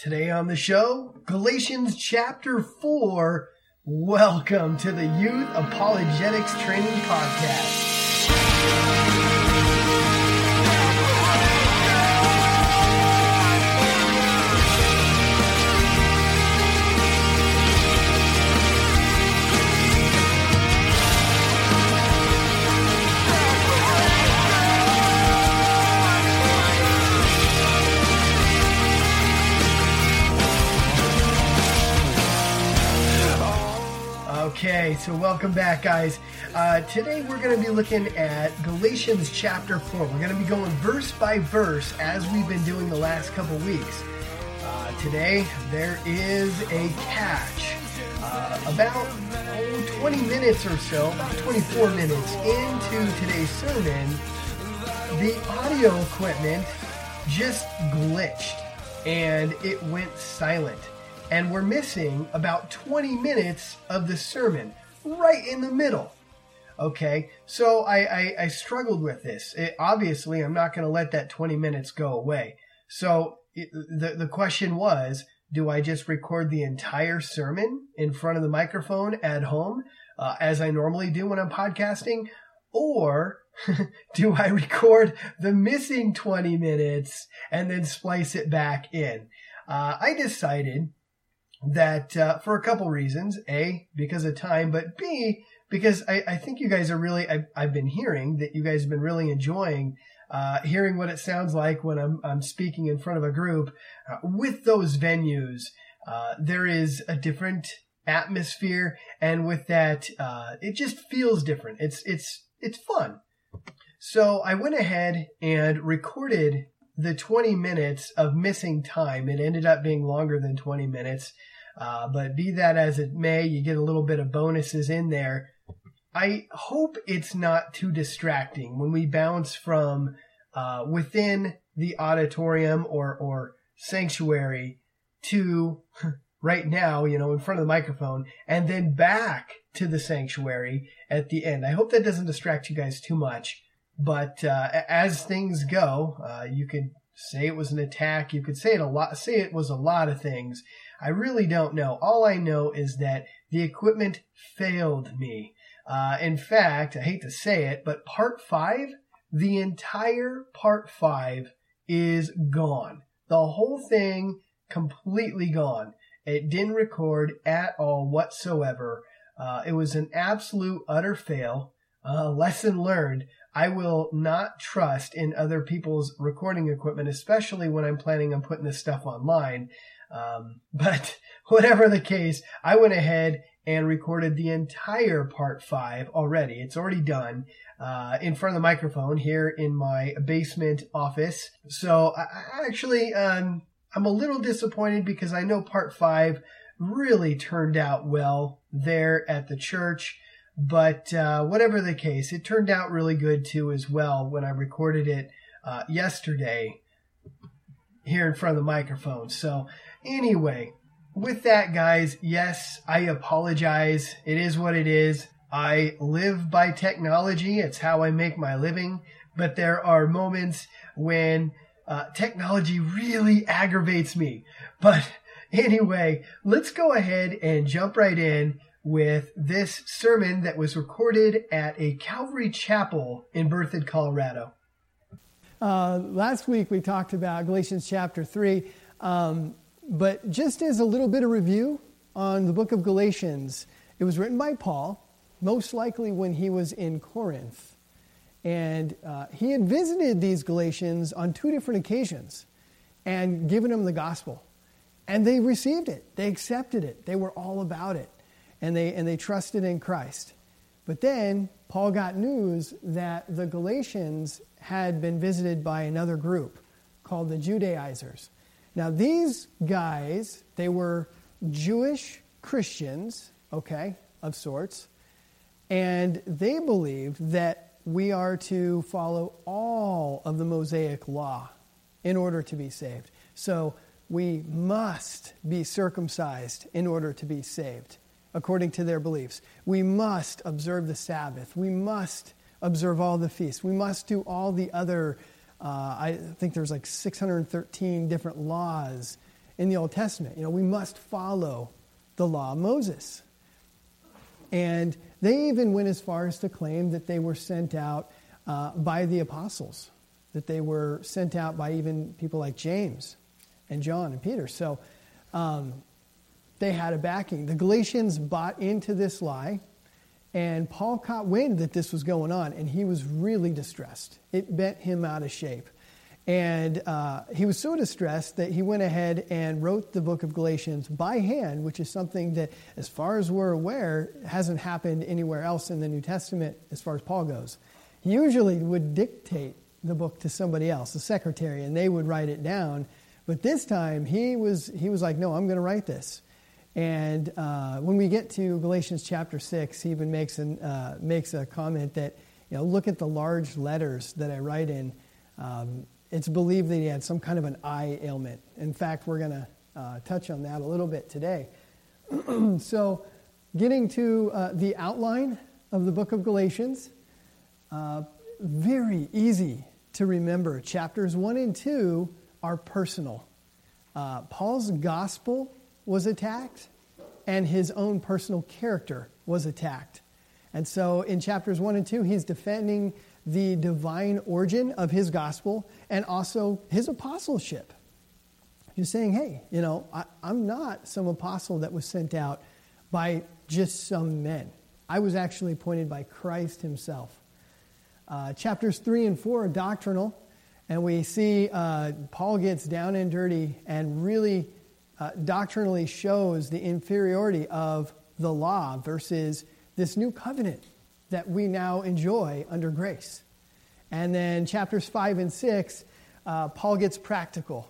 Today on the show, Galatians chapter 4. Welcome to the Youth Apologetics Training Podcast. Okay, so welcome back, guys. Uh, today we're going to be looking at Galatians chapter 4. We're going to be going verse by verse as we've been doing the last couple weeks. Uh, today there is a catch. Uh, about oh, 20 minutes or so, about 24 minutes into today's sermon, the audio equipment just glitched and it went silent and we're missing about 20 minutes of the sermon right in the middle. Okay, so I, I, I struggled with this. It, obviously, I'm not going to let that 20 minutes go away. So it, the, the question was do I just record the entire sermon in front of the microphone at home, uh, as I normally do when I'm podcasting? Or do I record the missing 20 minutes and then splice it back in? Uh, I decided that uh, for a couple reasons. A, because of time, but B, because I, I think you guys are really, I, have been hearing that you guys have been really enjoying uh, hearing what it sounds like when I'm, I'm speaking in front of a group. Uh, with those venues, uh, there is a different atmosphere, and with that, uh, it just feels different. It's, it's, it's fun. So I went ahead and recorded the 20 minutes of missing time. It ended up being longer than 20 minutes. Uh, but be that as it may, you get a little bit of bonuses in there. I hope it's not too distracting when we bounce from uh, within the auditorium or, or sanctuary to right now, you know, in front of the microphone, and then back to the sanctuary at the end. I hope that doesn't distract you guys too much. But uh, as things go, uh, you could say it was an attack. You could say it a lot. Say it was a lot of things. I really don't know. All I know is that the equipment failed me. Uh, in fact, I hate to say it, but part five, the entire part five is gone. The whole thing completely gone. It didn't record at all whatsoever. Uh, it was an absolute utter fail. Uh, lesson learned. I will not trust in other people's recording equipment, especially when I'm planning on putting this stuff online. Um, but whatever the case, I went ahead and recorded the entire part five already. It's already done uh, in front of the microphone here in my basement office. So I, actually, um, I'm a little disappointed because I know part five really turned out well there at the church. But uh, whatever the case, it turned out really good too as well when I recorded it uh, yesterday here in front of the microphone. So Anyway, with that, guys, yes, I apologize. It is what it is. I live by technology, it's how I make my living. But there are moments when uh, technology really aggravates me. But anyway, let's go ahead and jump right in with this sermon that was recorded at a Calvary Chapel in Berthoud, Colorado. Uh, last week we talked about Galatians chapter 3. Um, but just as a little bit of review on the book of Galatians, it was written by Paul, most likely when he was in Corinth. And uh, he had visited these Galatians on two different occasions and given them the gospel. And they received it, they accepted it, they were all about it, and they, and they trusted in Christ. But then Paul got news that the Galatians had been visited by another group called the Judaizers. Now, these guys, they were Jewish Christians, okay, of sorts, and they believed that we are to follow all of the Mosaic law in order to be saved. So we must be circumcised in order to be saved, according to their beliefs. We must observe the Sabbath. We must observe all the feasts. We must do all the other uh, I think there's like 613 different laws in the Old Testament. You know, we must follow the law of Moses. And they even went as far as to claim that they were sent out uh, by the apostles, that they were sent out by even people like James and John and Peter. So um, they had a backing. The Galatians bought into this lie, and Paul caught wind that this was going on, and he was really distressed. It bent him out of shape. And uh, he was so distressed that he went ahead and wrote the book of Galatians by hand, which is something that, as far as we're aware, hasn't happened anywhere else in the New Testament as far as Paul goes. He usually would dictate the book to somebody else, a secretary, and they would write it down. But this time, he was, he was like, No, I'm going to write this. And uh, when we get to Galatians chapter 6, he even makes, an, uh, makes a comment that, you know, look at the large letters that I write in. Um, it's believed that he had some kind of an eye ailment. In fact, we're going to uh, touch on that a little bit today. so, getting to uh, the outline of the book of Galatians, uh, very easy to remember. Chapters 1 and 2 are personal. Uh, Paul's gospel was attacked, and his own personal character was attacked. And so in chapters 1 and 2, he's defending the divine origin of his gospel and also his apostleship. He's saying, hey, you know, I, am not some apostle that was sent out by just some men. I was actually appointed by Christ himself. Uh, chapters 3 and 4 are doctrinal, and we see uh, Paul gets down and dirty and really uh, doctrinally shows the inferiority of the law versus this new covenant that we now enjoy under grace. And then chapters 5 and 6, uh, Paul gets practical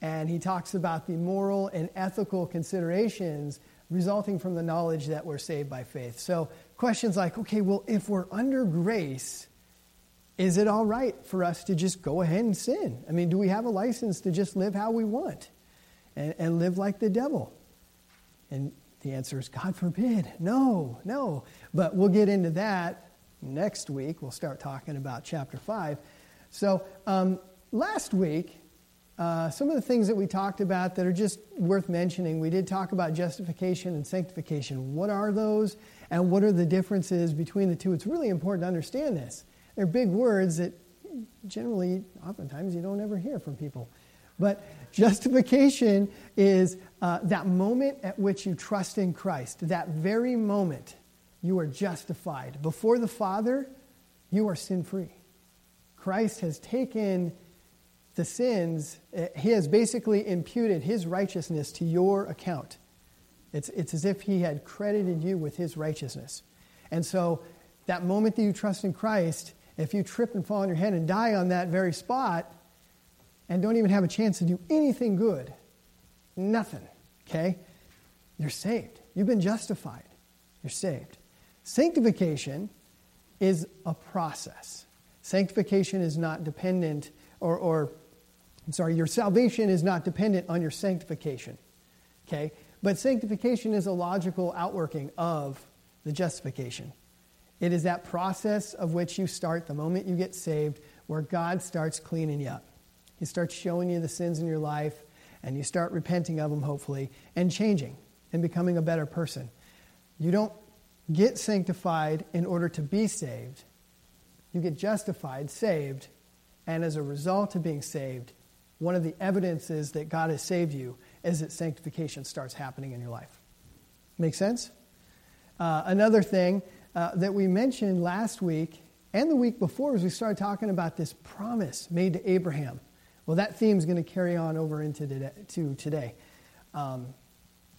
and he talks about the moral and ethical considerations resulting from the knowledge that we're saved by faith. So, questions like, okay, well, if we're under grace, is it all right for us to just go ahead and sin? I mean, do we have a license to just live how we want and, and live like the devil? And the answer is God forbid. No, no. But we'll get into that next week. We'll start talking about chapter 5. So, um, last week, uh, some of the things that we talked about that are just worth mentioning, we did talk about justification and sanctification. What are those, and what are the differences between the two? It's really important to understand this. They're big words that generally, oftentimes, you don't ever hear from people. But justification is uh, that moment at which you trust in Christ, that very moment you are justified. Before the Father, you are sin free. Christ has taken the sins, uh, he has basically imputed his righteousness to your account. It's, it's as if he had credited you with his righteousness. And so, that moment that you trust in Christ, if you trip and fall on your head and die on that very spot, and don't even have a chance to do anything good, nothing, okay? You're saved. You've been justified. You're saved. Sanctification is a process. Sanctification is not dependent, or, or I'm sorry, your salvation is not dependent on your sanctification, okay? But sanctification is a logical outworking of the justification. It is that process of which you start the moment you get saved, where God starts cleaning you up. He starts showing you the sins in your life, and you start repenting of them, hopefully, and changing and becoming a better person. You don't get sanctified in order to be saved. You get justified, saved, and as a result of being saved, one of the evidences that God has saved you is that sanctification starts happening in your life. Make sense? Uh, another thing uh, that we mentioned last week and the week before as we started talking about this promise made to Abraham. Well, that theme is going to carry on over into today. To today. Um,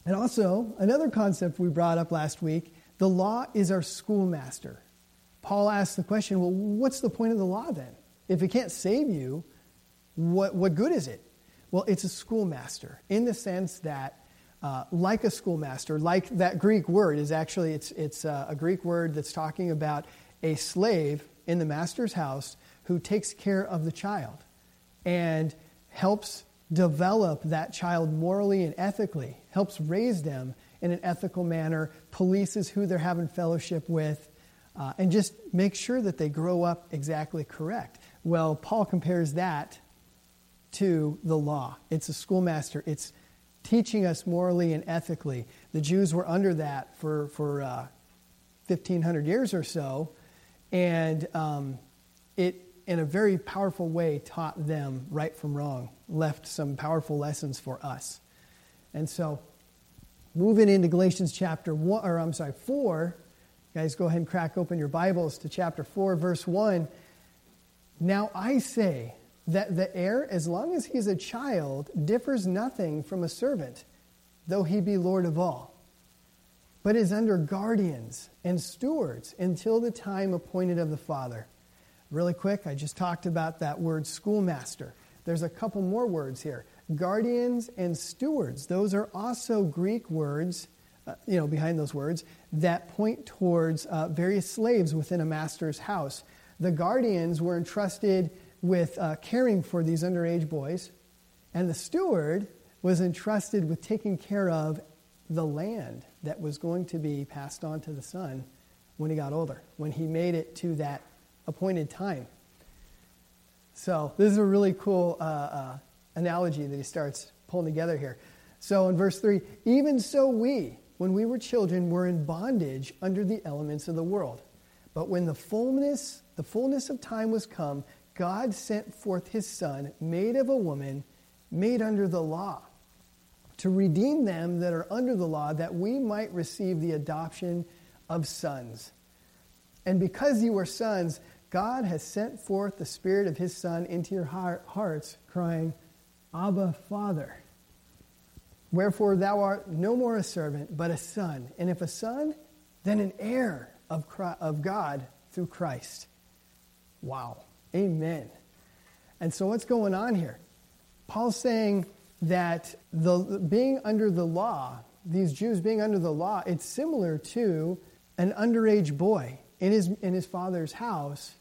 and also, another concept we brought up last week the law is our schoolmaster. Paul asks the question well, what's the point of the law then? If it can't save you, what, what good is it? Well, it's a schoolmaster in the sense that, uh, like a schoolmaster, like that Greek word is actually, it's, it's uh, a Greek word that's talking about a slave in the master's house who takes care of the child and helps develop that child morally and ethically, helps raise them in an ethical manner, polices who they're having fellowship with, uh, and just make sure that they grow up exactly correct. Well, Paul compares that to the law. It's a schoolmaster. It's teaching us morally and ethically. The Jews were under that for, for uh, 1,500 years or so, and um, it, in a very powerful way, taught them right from wrong, left some powerful lessons for us. And so, moving into Galatians chapter 1, or I'm sorry, 4, guys, go ahead and crack open your Bibles to chapter 4, verse 1. Now I say, that the heir, as long as he's a child, differs nothing from a servant, though he be Lord of all, but is under guardians and stewards until the time appointed of the Father. Really quick, I just talked about that word schoolmaster. There's a couple more words here guardians and stewards. Those are also Greek words, uh, you know, behind those words, that point towards uh, various slaves within a master's house. The guardians were entrusted with uh, caring for these underage boys, and the steward was entrusted with taking care of the land that was going to be passed on to the son when he got older, when he made it to that appointed time. So, this is a really cool uh, uh, analogy that he starts pulling together here. So, in verse 3, even so we, when we were children, were in bondage under the elements of the world. But when the fullness, the fullness of time was come, God sent forth his Son, made of a woman, made under the law, to redeem them that are under the law, that we might receive the adoption of sons. And because you are sons, God has sent forth the Spirit of his Son into your hearts, crying, Abba, Father. Wherefore thou art no more a servant, but a son. And if a son, then an heir of, of God through Christ. Wow. Amen. And so, what's going on here? Paul's saying that the, being under the law, these Jews being under the law, it's similar to an underage boy in his, in his father's house,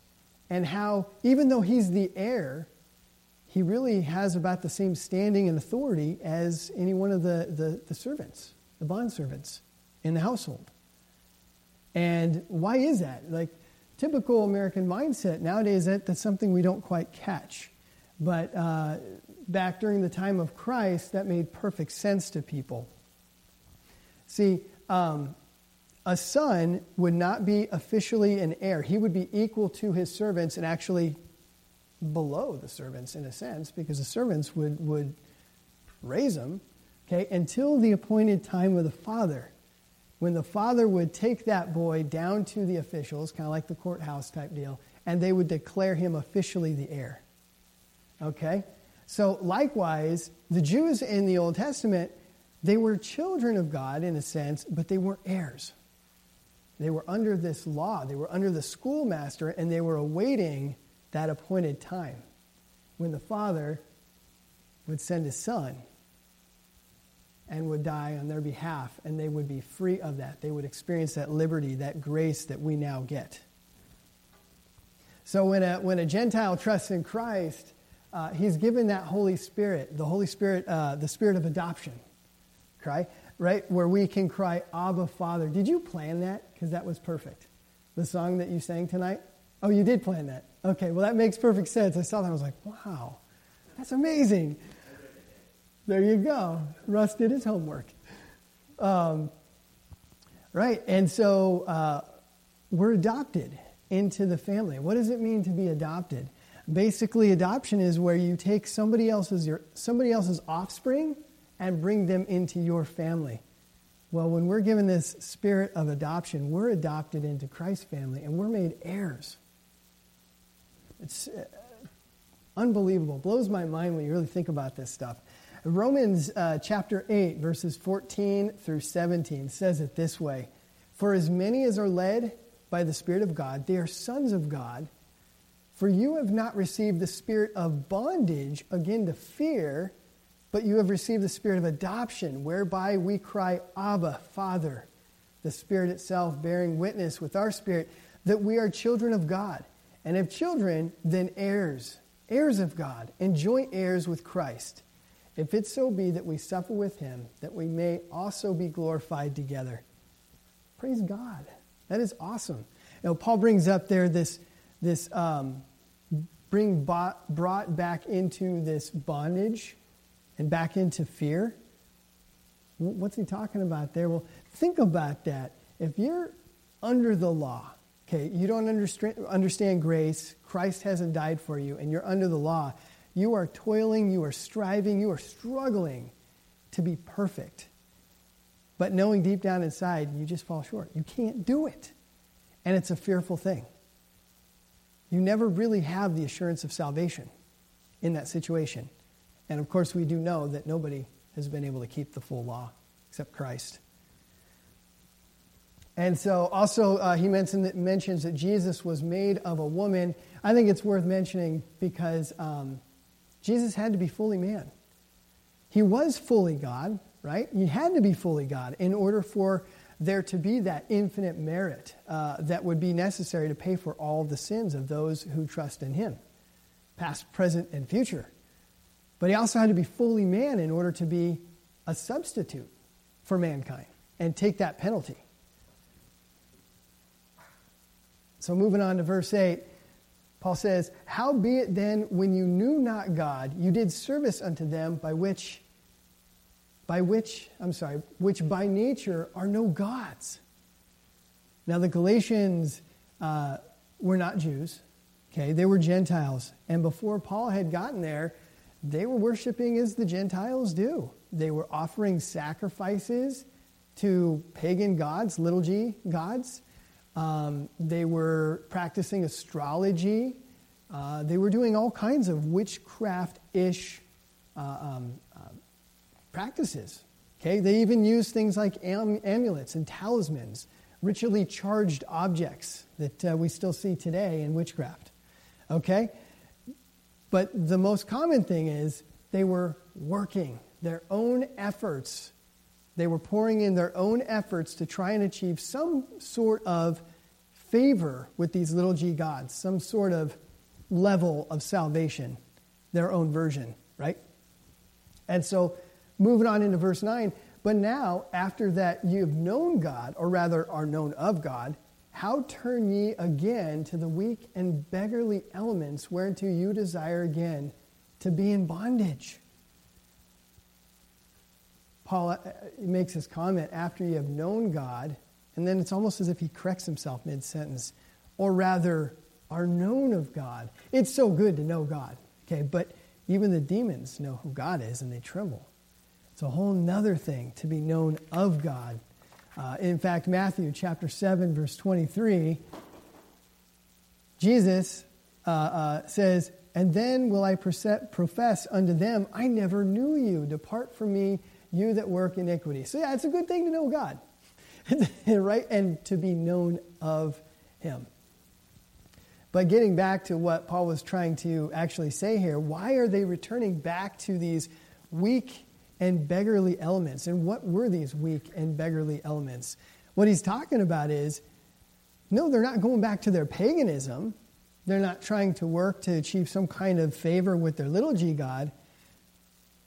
and how, even though he's the heir, he really has about the same standing and authority as any one of the, the, the servants, the bond servants in the household. And why is that? Like, typical American mindset nowadays, that, that's something we don't quite catch. But uh, back during the time of Christ, that made perfect sense to people. See, um, a son would not be officially an heir. He would be equal to his servants and actually below the servants in a sense, because the servants would, would raise him, okay, until the appointed time of the father when the father would take that boy down to the officials, kind of like the courthouse type deal, and they would declare him officially the heir. Okay? So, likewise, the Jews in the Old Testament, they were children of God in a sense, but they weren't heirs. They were under this law, they were under the schoolmaster, and they were awaiting that appointed time when the father would send his son and would die on their behalf, and they would be free of that. They would experience that liberty, that grace that we now get. So when a, when a Gentile trusts in Christ, uh, he's given that Holy Spirit, the Holy Spirit, uh, the Spirit of adoption, cry, right? Where we can cry, Abba, Father. Did you plan that? Because that was perfect. The song that you sang tonight? Oh, you did plan that. Okay, well, that makes perfect sense. I saw that. I was like, wow, that's amazing. There you go. Russ did his homework. Um, right, and so uh, we're adopted into the family. What does it mean to be adopted? Basically, adoption is where you take somebody else's your, somebody else's offspring and bring them into your family. Well, when we're given this spirit of adoption, we're adopted into Christ's family and we're made heirs. It's uh, unbelievable. Blows my mind when you really think about this stuff. Romans uh, chapter 8, verses 14 through 17 says it this way For as many as are led by the Spirit of God, they are sons of God. For you have not received the spirit of bondage again to fear, but you have received the spirit of adoption, whereby we cry, Abba, Father. The Spirit itself bearing witness with our spirit that we are children of God. And if children, then heirs, heirs of God, and joint heirs with Christ if it so be that we suffer with him, that we may also be glorified together. Praise God. That is awesome. You Paul brings up there this, this um, bring bought, brought back into this bondage and back into fear. What's he talking about there? Well, think about that. If you're under the law, okay, you don't understand, grace, Christ hasn't died for you, and you're under the law, you are toiling, you are striving, you are struggling to be perfect. But knowing deep down inside, you just fall short. You can't do it. And it's a fearful thing. You never really have the assurance of salvation in that situation. And of course, we do know that nobody has been able to keep the full law except Christ. And so, also, uh, he that, mentions that Jesus was made of a woman. I think it's worth mentioning because um, Jesus had to be fully man. He was fully God, right? He had to be fully God in order for there to be that infinite merit uh, that would be necessary to pay for all the sins of those who trust in Him, past, present, and future. But He also had to be fully man in order to be a substitute for mankind and take that penalty. So, moving on to verse 8, Paul says, Howbeit then, when you knew not God, you did service unto them by which, by which, I'm sorry, which by nature are no gods. Now, the Galatians uh, were not Jews, okay? They were Gentiles. And before Paul had gotten there, they were worshiping as the Gentiles do. They were offering sacrifices to pagan gods, little g gods. Um, they were practicing astrology. Uh, they were doing all kinds of witchcraft ish uh, um, uh, practices. Okay? They even used things like am- amulets and talismans, ritually charged objects that uh, we still see today in witchcraft. Okay? But the most common thing is they were working their own efforts they were pouring in their own efforts to try and achieve some sort of favor with these little g gods, some sort of level of salvation, their own version, right? And so, moving on into verse 9, but now, after that you have known God, or rather are known of God, how turn ye again to the weak and beggarly elements whereunto you desire again to be in bondage? Paul uh, makes his comment after you have known God, and then it's almost as if he corrects himself mid sentence, or rather, are known of God. It's so good to know God, okay? But even the demons know who God is and they tremble. It's a whole nother thing to be known of God. Uh, in fact, Matthew chapter 7, verse 23, Jesus uh, uh, says, And then will I profess unto them, I never knew you. Depart from me, you that work iniquity. So, yeah, it's a good thing to know God, right? And to be known of Him. But getting back to what Paul was trying to actually say here, why are they returning back to these weak and beggarly elements? And what were these weak and beggarly elements? What he's talking about is no, they're not going back to their paganism. They're not trying to work to achieve some kind of favor with their little g God,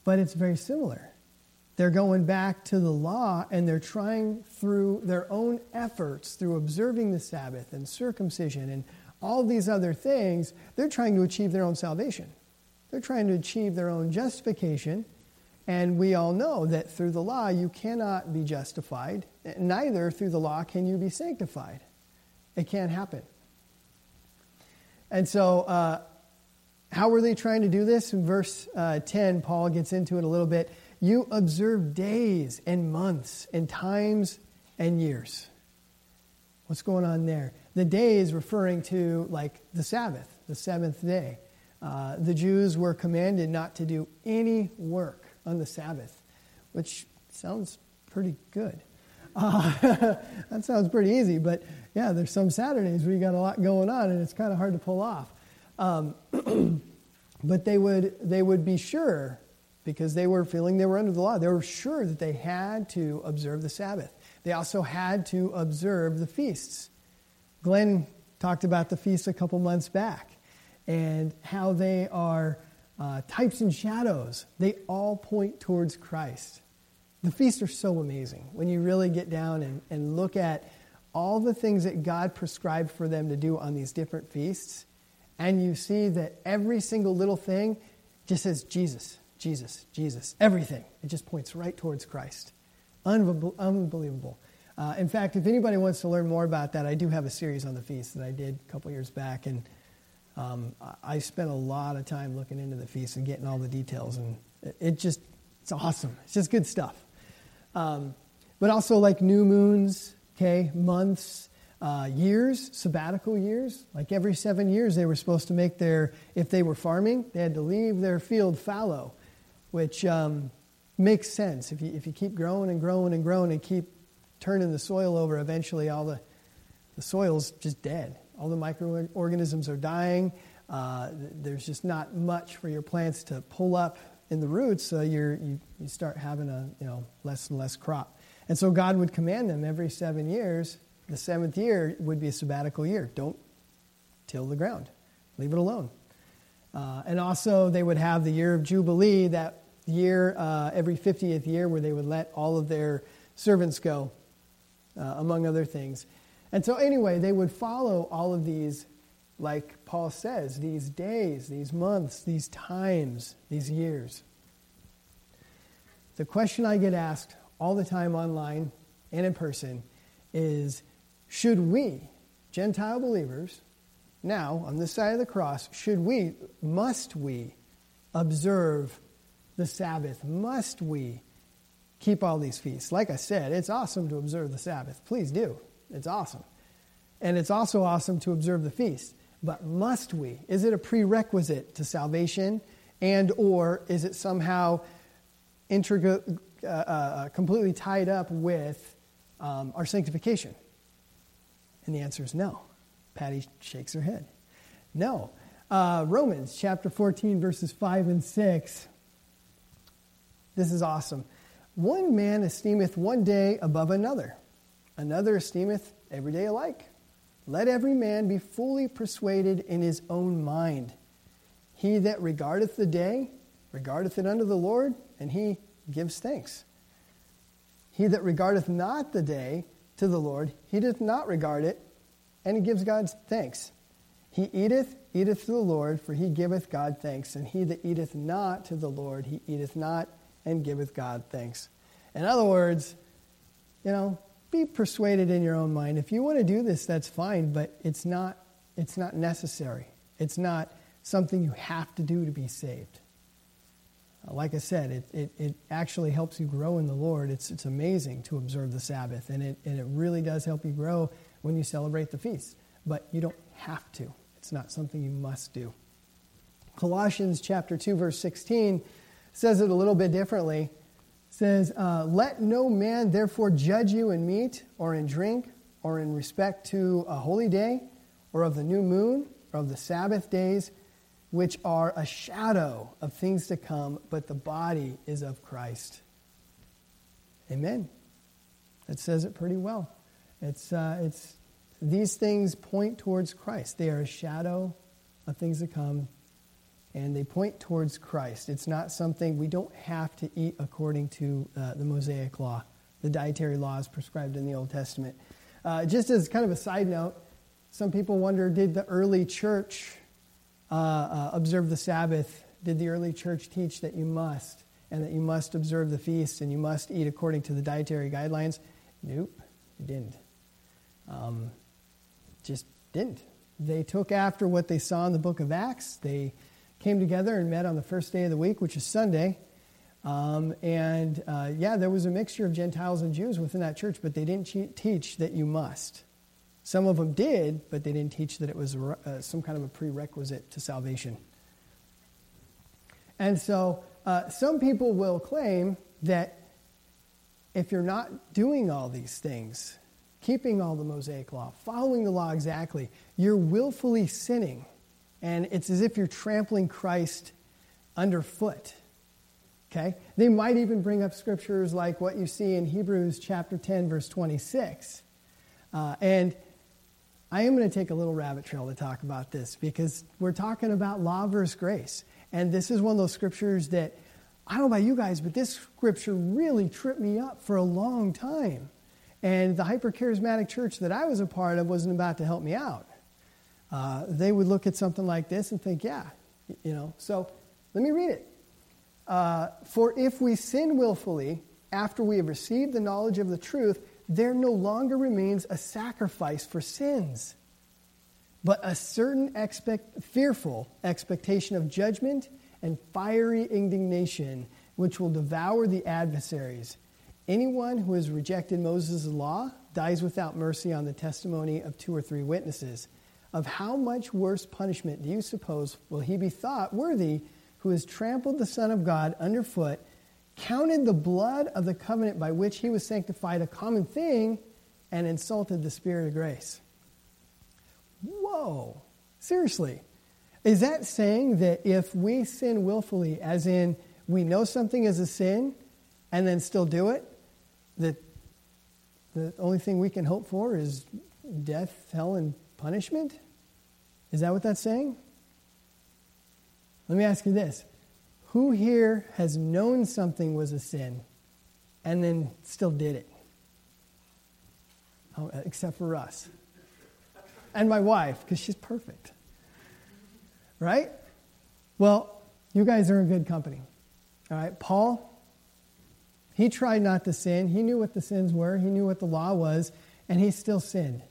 but it's very similar. They're going back to the law and they're trying through their own efforts, through observing the Sabbath and circumcision and all these other things, they're trying to achieve their own salvation. They're trying to achieve their own justification. And we all know that through the law you cannot be justified, neither through the law can you be sanctified. It can't happen. And so, uh, how were they trying to do this? In verse uh, 10, Paul gets into it a little bit. You observe days and months and times and years. What's going on there? The day is referring to like the Sabbath, the seventh day. Uh, the Jews were commanded not to do any work on the Sabbath, which sounds pretty good. Uh, that sounds pretty easy, but yeah, there's some Saturdays where you got a lot going on and it's kind of hard to pull off. Um, but they would, they would be sure because they were feeling they were under the law. They were sure that they had to observe the Sabbath. They also had to observe the feasts. Glenn talked about the feasts a couple months back and how they are uh, types and shadows. They all point towards Christ. The feasts are so amazing when you really get down and, and look at all the things that God prescribed for them to do on these different feasts, and you see that every single little thing just says Jesus. Jesus, Jesus, everything. It just points right towards Christ. Unbelievable. Uh, in fact, if anybody wants to learn more about that, I do have a series on the feast that I did a couple years back, and um, I spent a lot of time looking into the feast and getting all the details, and it, just it's awesome. It's just good stuff. Um, but also like new moons, okay, months, uh, years, sabbatical years. Like every seven years, they were supposed to make their, if they were farming, they had to leave their field fallow, which um, makes sense. If you, if you keep growing and growing and growing and keep turning the soil over, eventually all the, the soil's just dead. All the microorganisms are dying. Uh, there's just not much for your plants to pull up in the roots, so you you start having a you know less and less crop. And so God would command them every seven years. The seventh year would be a sabbatical year. Don't till the ground, leave it alone. Uh, and also, they would have the year of Jubilee, that year, uh, every 50th year, where they would let all of their servants go, uh, among other things. And so, anyway, they would follow all of these, like Paul says, these days, these months, these times, these years. The question I get asked all the time online and in person is should we, Gentile believers, now on this side of the cross, should we, must we observe the Sabbath? Must we keep all these feasts? Like I said, it's awesome to observe the Sabbath. Please do. It's awesome. And it's also awesome to observe the feast. But must we? Is it a prerequisite to salvation? And or is it somehow intricate, uh, uh, uh, completely tied up with um, our sanctification? And the answer is no. Patty shakes her head. No. Uh, Romans chapter 14, verses 5 and 6. This is awesome. One man esteemeth one day above another, another esteemeth every day alike. Let every man be fully persuaded in his own mind. He that regardeth the day regardeth it unto the Lord, and he gives thanks. He that regardeth not the day to the Lord, he doth not regard it, and he gives God thanks. He eateth, eateth to the Lord, for he giveth God thanks. And he that eateth not to the Lord, he eateth not, and giveth God thanks. In other words, you know, be persuaded in your own mind. If you want to do this, that's fine, but it's not, it's not necessary. It's not something you have to do to be saved. Uh, like I said, it, it, it, actually helps you grow in the Lord. It's, it's amazing to observe the Sabbath, and it, and it really does help you grow when you celebrate the feast. But you don't have to, it's not something you must do. Colossians chapter 2, verse 16 says it a little bit differently. Says, uh, Let no man therefore judge you in meat or in drink or in respect to a holy day or of the new moon or of the Sabbath days which are a shadow of things to come, but the body is of Christ. Amen. That says it pretty well. It's, uh, it's, these things point towards Christ. They are a shadow of things to come, and they point towards Christ. It's not something we don't have to eat according to uh, the Mosaic law, the dietary laws prescribed in the Old Testament. Uh, just as kind of a side note, some people wonder did the early church uh, uh, observe the Sabbath, did the early church teach that you must, and that you must observe the feast and you must eat according to the dietary guidelines? Nope, it didn't. Um, just didn't. They took after what they saw in the book of Acts. They came together and met on the first day of the week, which is Sunday. Um, and uh, yeah, there was a mixture of Gentiles and Jews within that church, but they didn't teach that you must. Some of them did, but they didn't teach that it was uh, some kind of a prerequisite to salvation. And so uh, some people will claim that if you're not doing all these things, keeping all the Mosaic law, following the law exactly, you're willfully sinning. And it's as if you're trampling Christ underfoot. Okay? They might even bring up scriptures like what you see in Hebrews chapter 10, verse 26. Uh, and I am going to take a little rabbit trail to talk about this because we're talking about law versus grace. And this is one of those scriptures that, I don't know about you guys, but this scripture really tripped me up for a long time. And the hyper charismatic church that I was a part of wasn't about to help me out. Uh, they would look at something like this and think, yeah, you know. So let me read it. Uh, For if we sin willfully, after we have received the knowledge of the truth, there no longer remains a sacrifice for sins, but a certain expect, fearful expectation of judgment and fiery indignation, which will devour the adversaries. Anyone who has rejected Moses' law dies without mercy on the testimony of two or three witnesses. Of how much worse punishment do you suppose will he be thought worthy who has trampled the Son of God underfoot? counted the blood of the covenant by which he was sanctified a common thing, and insulted the Spirit of grace. Whoa. Seriously. Is that saying that if we sin willfully, as in we know something is a sin and then still do it, that the only thing we can hope for is death, hell, and punishment? Is that what that's saying? Let me ask you this who here has known something was a sin and then still did it? Oh, except for us. And my wife, because she's perfect. Right? Well, you guys are in good company. All right? Paul, he tried not to sin. He knew what the sins were, he knew what the law was, and he still sinned.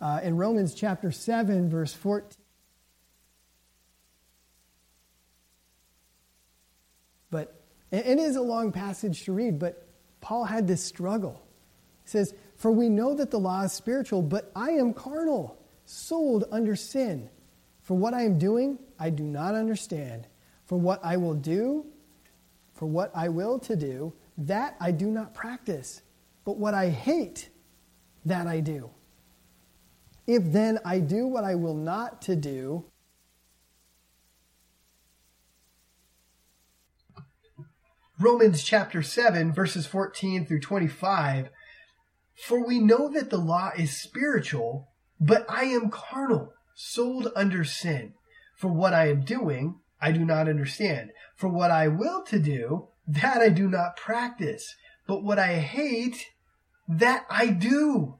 Uh, in Romans chapter 7, verse 14, But it is a long passage to read, but Paul had this struggle. He says, For we know that the law is spiritual, but I am carnal, sold under sin. For what I am doing, I do not understand. For what I will do, for what I will to do, that I do not practice. But what I hate, that I do. If then I do what I will not to do, Romans chapter 7, verses 14 through 25. For we know that the law is spiritual, but I am carnal, sold under sin. For what I am doing, I do not understand. For what I will to do, that I do not practice. But what I hate, that I do.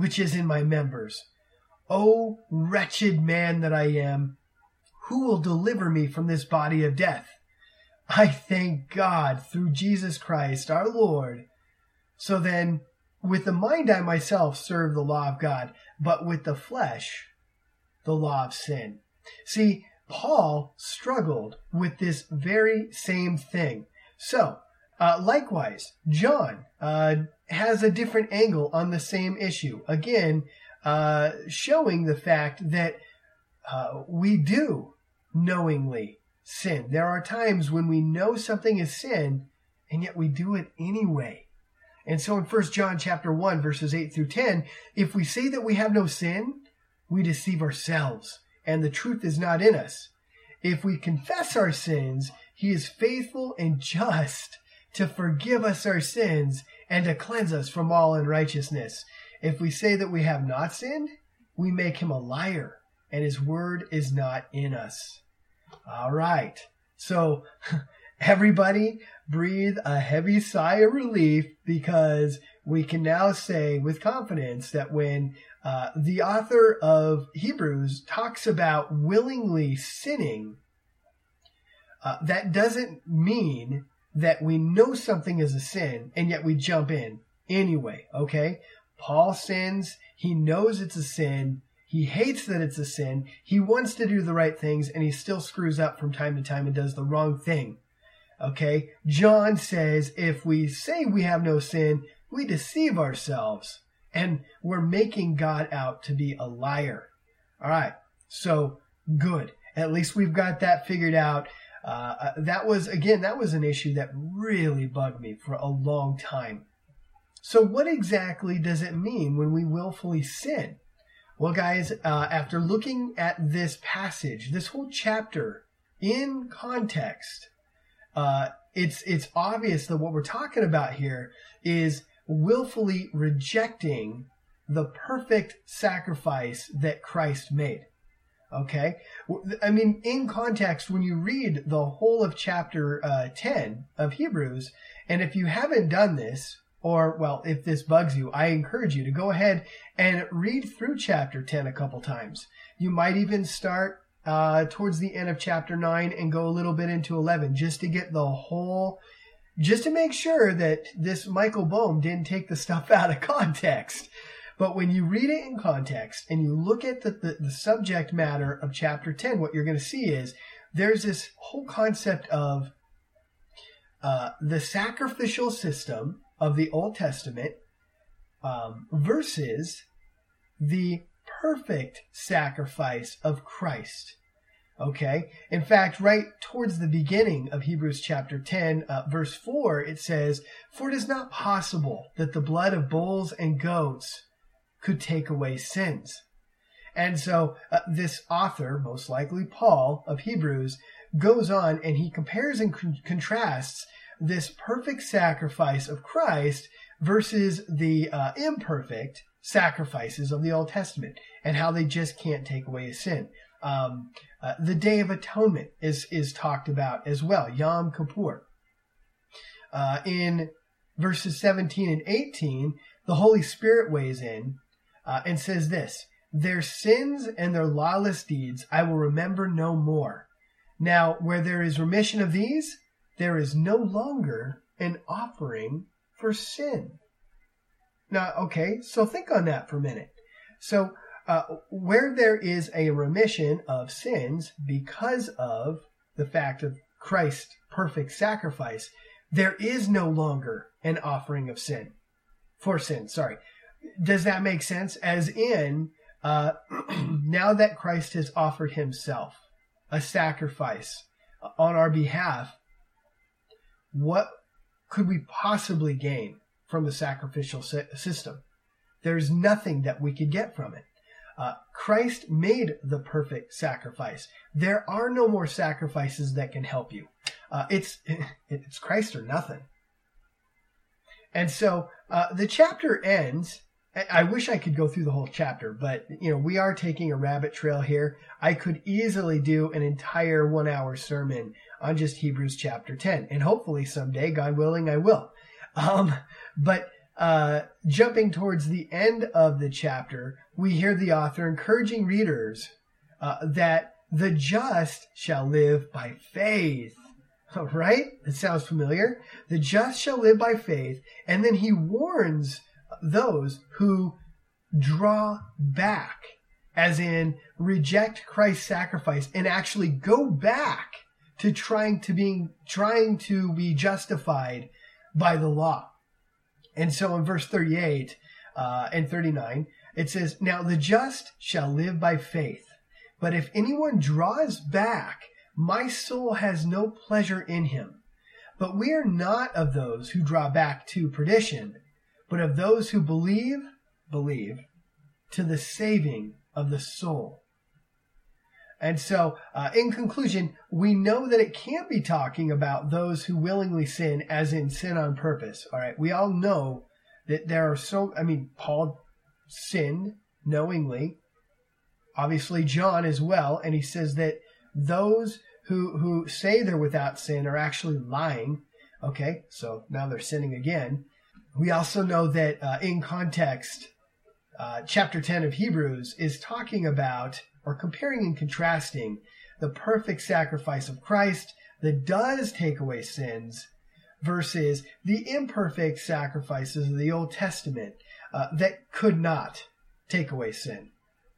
which is in my members. O wretched man that I am, who will deliver me from this body of death? I thank God through Jesus Christ our Lord. So then, with the mind I myself serve the law of God, but with the flesh, the law of sin. See, Paul struggled with this very same thing. So, uh, likewise, John uh, has a different angle on the same issue. Again, uh, showing the fact that uh, we do knowingly sin. There are times when we know something is sin and yet we do it anyway. And so in 1 John chapter 1 verses 8 through 10, if we say that we have no sin, we deceive ourselves and the truth is not in us. If we confess our sins, he is faithful and just to forgive us our sins and to cleanse us from all unrighteousness. If we say that we have not sinned, we make him a liar and his word is not in us. All right. So everybody breathe a heavy sigh of relief because we can now say with confidence that when uh, the author of Hebrews talks about willingly sinning, uh, that doesn't mean that we know something is a sin and yet we jump in anyway, okay? Paul sins, he knows it's a sin, he hates that it's a sin. He wants to do the right things and he still screws up from time to time and does the wrong thing. Okay? John says if we say we have no sin, we deceive ourselves and we're making God out to be a liar. All right, so good. At least we've got that figured out. Uh, uh, that was, again, that was an issue that really bugged me for a long time. So, what exactly does it mean when we willfully sin? Well, guys, uh, after looking at this passage, this whole chapter in context, uh, it's it's obvious that what we're talking about here is willfully rejecting the perfect sacrifice that Christ made. Okay? I mean, in context, when you read the whole of chapter uh, 10 of Hebrews, and if you haven't done this, or, well, if this bugs you, I encourage you to go ahead and read through chapter 10 a couple times. You might even start uh, towards the end of chapter 9 and go a little bit into 11 just to get the whole, just to make sure that this Michael Bohm didn't take the stuff out of context. But when you read it in context and you look at the, the, the subject matter of chapter 10, what you're going to see is there's this whole concept of uh, the sacrificial system of the Old Testament um, versus the perfect sacrifice of Christ. Okay? In fact, right towards the beginning of Hebrews chapter 10, uh, verse 4, it says, For it is not possible that the blood of bulls and goats could take away sins. And so uh, this author, most likely Paul of Hebrews, goes on and he compares and con- contrasts this perfect sacrifice of Christ versus the uh, imperfect sacrifices of the Old Testament and how they just can't take away a sin. Um, uh, the Day of Atonement is is talked about as well, Yom Kippur. Uh, in verses 17 and 18, the Holy Spirit weighs in uh, and says this: "Their sins and their lawless deeds I will remember no more. Now, where there is remission of these, there is no longer an offering for sin. Now, okay, so think on that for a minute. So, uh, where there is a remission of sins because of the fact of Christ's perfect sacrifice, there is no longer an offering of sin for sin. Sorry. Does that make sense? As in, uh, now that Christ has offered himself a sacrifice on our behalf, what could we possibly gain from the sacrificial system? There's nothing that we could get from it. Uh, Christ made the perfect sacrifice. There are no more sacrifices that can help you. Uh, it's it's Christ or nothing. And so uh, the chapter ends. I wish I could go through the whole chapter, but you know we are taking a rabbit trail here. I could easily do an entire one-hour sermon on just Hebrews chapter 10. And hopefully someday, God willing, I will. Um, but uh, jumping towards the end of the chapter, we hear the author encouraging readers uh, that the just shall live by faith. Right? It sounds familiar. The just shall live by faith. And then he warns those who draw back, as in reject Christ's sacrifice and actually go back to trying to being trying to be justified by the law. And so in verse 38 uh, and 39, it says, Now the just shall live by faith. But if anyone draws back, my soul has no pleasure in him. But we are not of those who draw back to perdition, but of those who believe, believe, to the saving of the soul. And so, uh, in conclusion, we know that it can't be talking about those who willingly sin, as in sin on purpose. All right. We all know that there are so, I mean, Paul sinned knowingly. Obviously, John as well. And he says that those who, who say they're without sin are actually lying. Okay. So now they're sinning again. We also know that uh, in context, uh, chapter 10 of Hebrews is talking about or comparing and contrasting the perfect sacrifice of Christ that does take away sins versus the imperfect sacrifices of the Old Testament uh, that could not take away sin.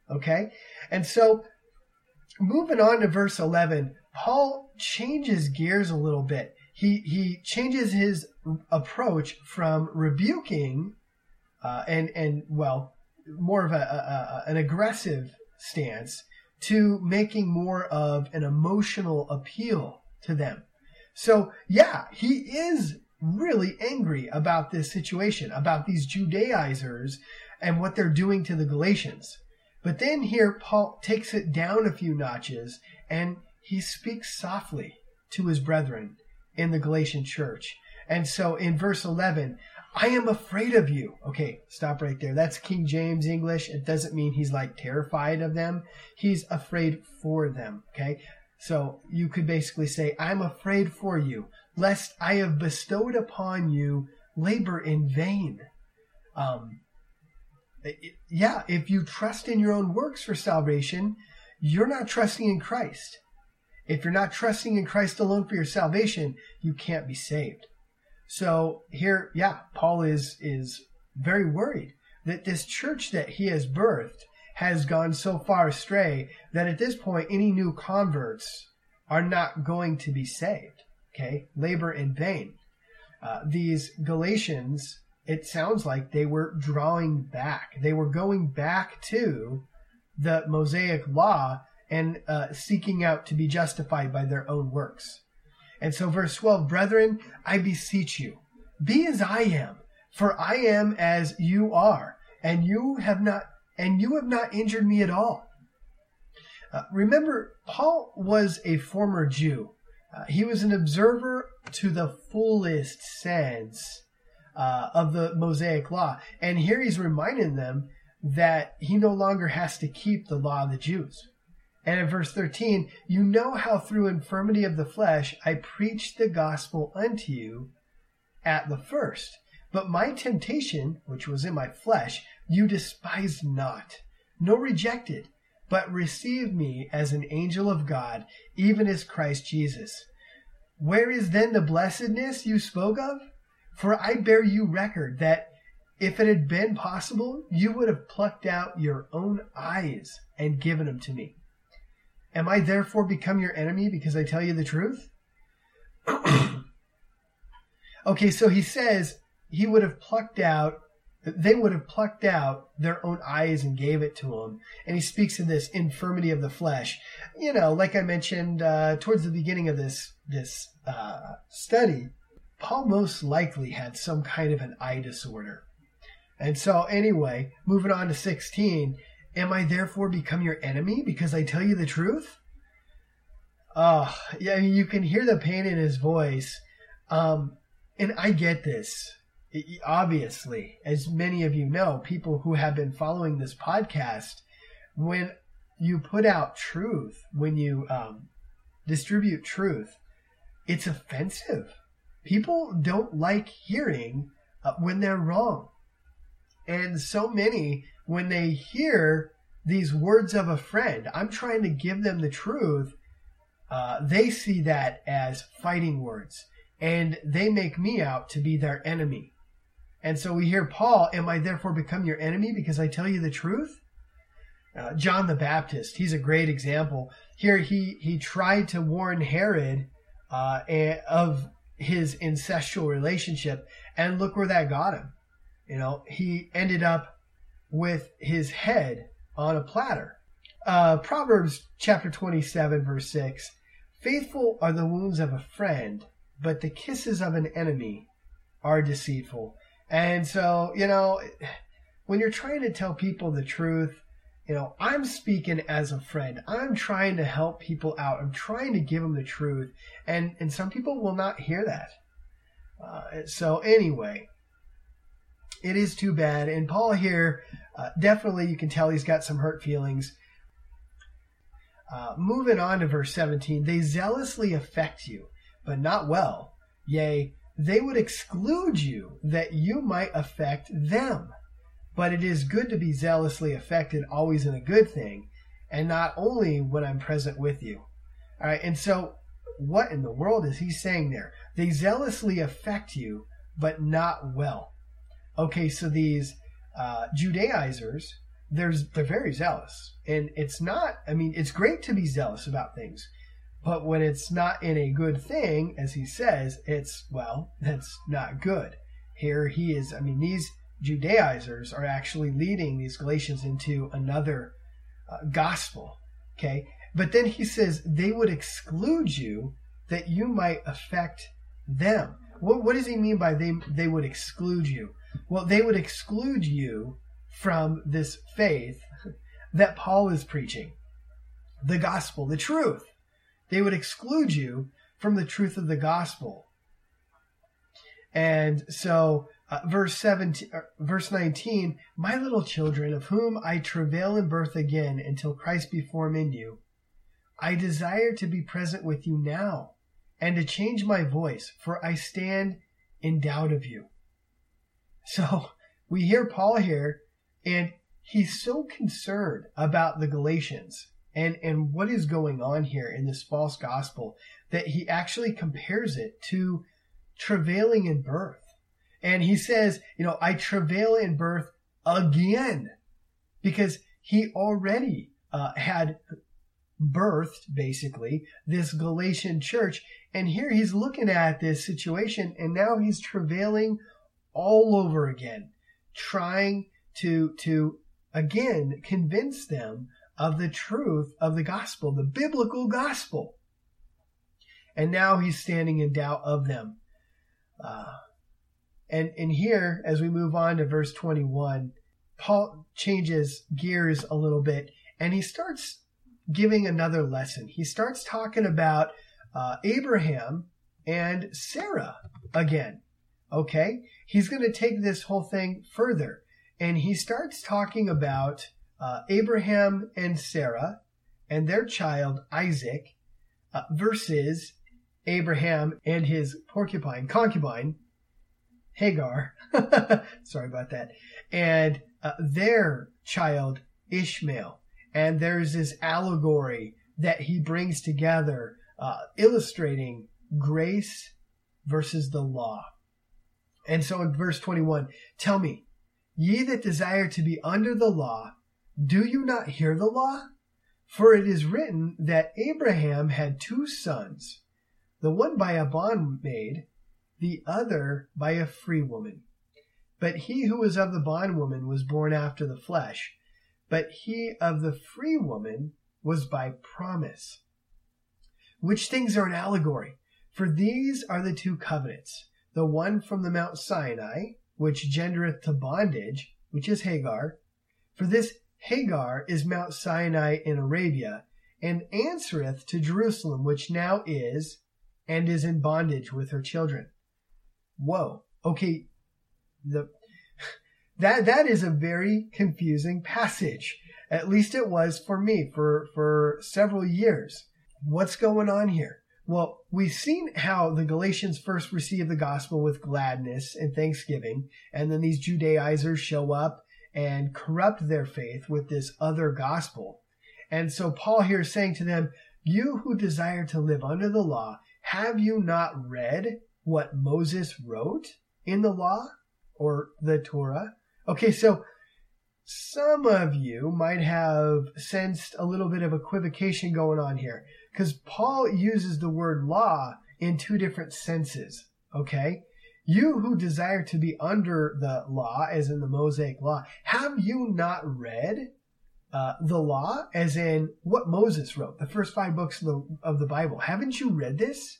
Okay? And so, moving on to verse 11, Paul changes gears a little bit. He he changes his approach from rebuking uh, and and well more of a, a, a, an aggressive stance to making more of an emotional appeal to them. So yeah, he is really angry about this situation, about these Judaizers and what they're doing to the Galatians. But then here Paul takes it down a few notches and he speaks softly to his brethren in the Galatian church. And so in verse 11, I am afraid of you. Okay, stop right there. That's King James English. It doesn't mean he's like terrified of them. He's afraid for them. Okay. So you could basically say, I'm afraid for you, lest I have bestowed upon you labor in vain. Um, yeah, if you trust in your own works for salvation, you're not trusting in Christ. If you're not trusting in Christ alone for your salvation, you can't be saved. So here, yeah, Paul is is very worried that this church that he has birthed has gone so far astray that at this point any new converts are not going to be saved. Okay, labor in vain. Uh, these Galatians, it sounds like they were drawing back. They were going back to the Mosaic law and uh, seeking out to be justified by their own works. And so, verse 12, brethren, I beseech you, be as I am, for I am as you are, and you have not, and you have not injured me at all. Uh, remember, Paul was a former Jew. Uh, he was an observer to the fullest sense uh, of the Mosaic law. And here he's reminding them that he no longer has to keep the law of the Jews. And in verse 13, you know how through infirmity of the flesh I preached the gospel unto you at the first. But my temptation, which was in my flesh, you despised not, nor rejected, but received me as an angel of God, even as Christ Jesus. Where is then the blessedness you spoke of? For I bear you record that if it had been possible, you would have plucked out your own eyes and given them to me. Am I therefore become your enemy because I tell you the truth? okay, so he says he would have plucked out, they would have plucked out their own eyes and gave it to him. And he speaks of this infirmity of the flesh. You know, like I mentioned uh, towards the beginning of this this uh, study, Paul most likely had some kind of an eye disorder. And so, anyway, moving on to 16, Am I therefore become your enemy because I tell you the truth? Oh, yeah, you can hear the pain in his voice. Um, and I get this. Obviously, as many of you know, people who have been following this podcast, when you put out truth, when you um, distribute truth, it's offensive. People don't like hearing uh, when they're wrong. And so many when they hear these words of a friend, I'm trying to give them the truth. Uh, they see that as fighting words, and they make me out to be their enemy. And so we hear Paul, Am I therefore become your enemy because I tell you the truth? Uh, John the Baptist, he's a great example. Here he, he tried to warn Herod uh, of his incestual relationship, and look where that got him. You know, he ended up with his head on a platter. Uh, Proverbs chapter 27, verse 6 Faithful are the wounds of a friend, but the kisses of an enemy are deceitful. And so, you know, when you're trying to tell people the truth, you know, I'm speaking as a friend. I'm trying to help people out. I'm trying to give them the truth. And, and some people will not hear that. Uh, so, anyway, it is too bad. And Paul here, uh, definitely you can tell he's got some hurt feelings. Uh, moving on to verse 17, they zealously affect you, but not well. Yea, they would exclude you that you might affect them. But it is good to be zealously affected always in a good thing, and not only when I'm present with you. All right, and so what in the world is he saying there? They zealously affect you, but not well okay, so these uh, Judaizers, there's they're very zealous, and it's not. I mean, it's great to be zealous about things, But when it's not in a good thing, as he says, it's, well, that's not good. Here he is, I mean, these Judaizers are actually leading these Galatians into another uh, gospel. Okay. But then he says they would exclude you that you might affect them. What, what does he mean by they, they would exclude you? Well, they would exclude you from this faith that Paul is preaching the gospel, the truth. They would exclude you from the truth of the gospel. And so, uh, verse 17, uh, verse 19, my little children, of whom I travail in birth again until Christ be formed in you, I desire to be present with you now and to change my voice, for I stand in doubt of you. So we hear Paul here, and he's so concerned about the Galatians and, and what is going on here in this false gospel that he actually compares it to travailing in birth. And he says, you know, I travail in birth again because he already uh, had birthed basically this Galatian church. And here he's looking at this situation and now he's travailing all over again, trying to, to again convince them of the truth of the gospel, the biblical gospel. And now he's standing in doubt of them. Uh, and, and here, as we move on to verse 21, Paul changes gears a little bit and he starts giving another lesson. He starts talking about uh, Abraham and Sarah again. Okay? He's going to take this whole thing further. And he starts talking about uh, Abraham and Sarah and their child Isaac uh, versus Abraham and his porcupine, concubine, Hagar. Sorry about that. And uh, their child Ishmael and there's this allegory that he brings together, uh, illustrating grace versus the law. And so in verse 21, tell me, ye that desire to be under the law, do you not hear the law? For it is written that Abraham had two sons, the one by a bondmaid, the other by a free woman. But he who was of the bondwoman was born after the flesh but he of the free woman was by promise. Which things are an allegory? For these are the two covenants the one from the Mount Sinai, which gendereth to bondage, which is Hagar. For this Hagar is Mount Sinai in Arabia, and answereth to Jerusalem, which now is, and is in bondage with her children. Whoa. Okay. The that that is a very confusing passage. At least it was for me for for several years. What's going on here? Well, we've seen how the Galatians first received the gospel with gladness and thanksgiving, and then these Judaizers show up and corrupt their faith with this other gospel. And so Paul here is saying to them, You who desire to live under the law, have you not read what Moses wrote in the law or the Torah? Okay, so some of you might have sensed a little bit of equivocation going on here because Paul uses the word law in two different senses. Okay? You who desire to be under the law, as in the Mosaic law, have you not read uh, the law, as in what Moses wrote, the first five books of the, of the Bible? Haven't you read this?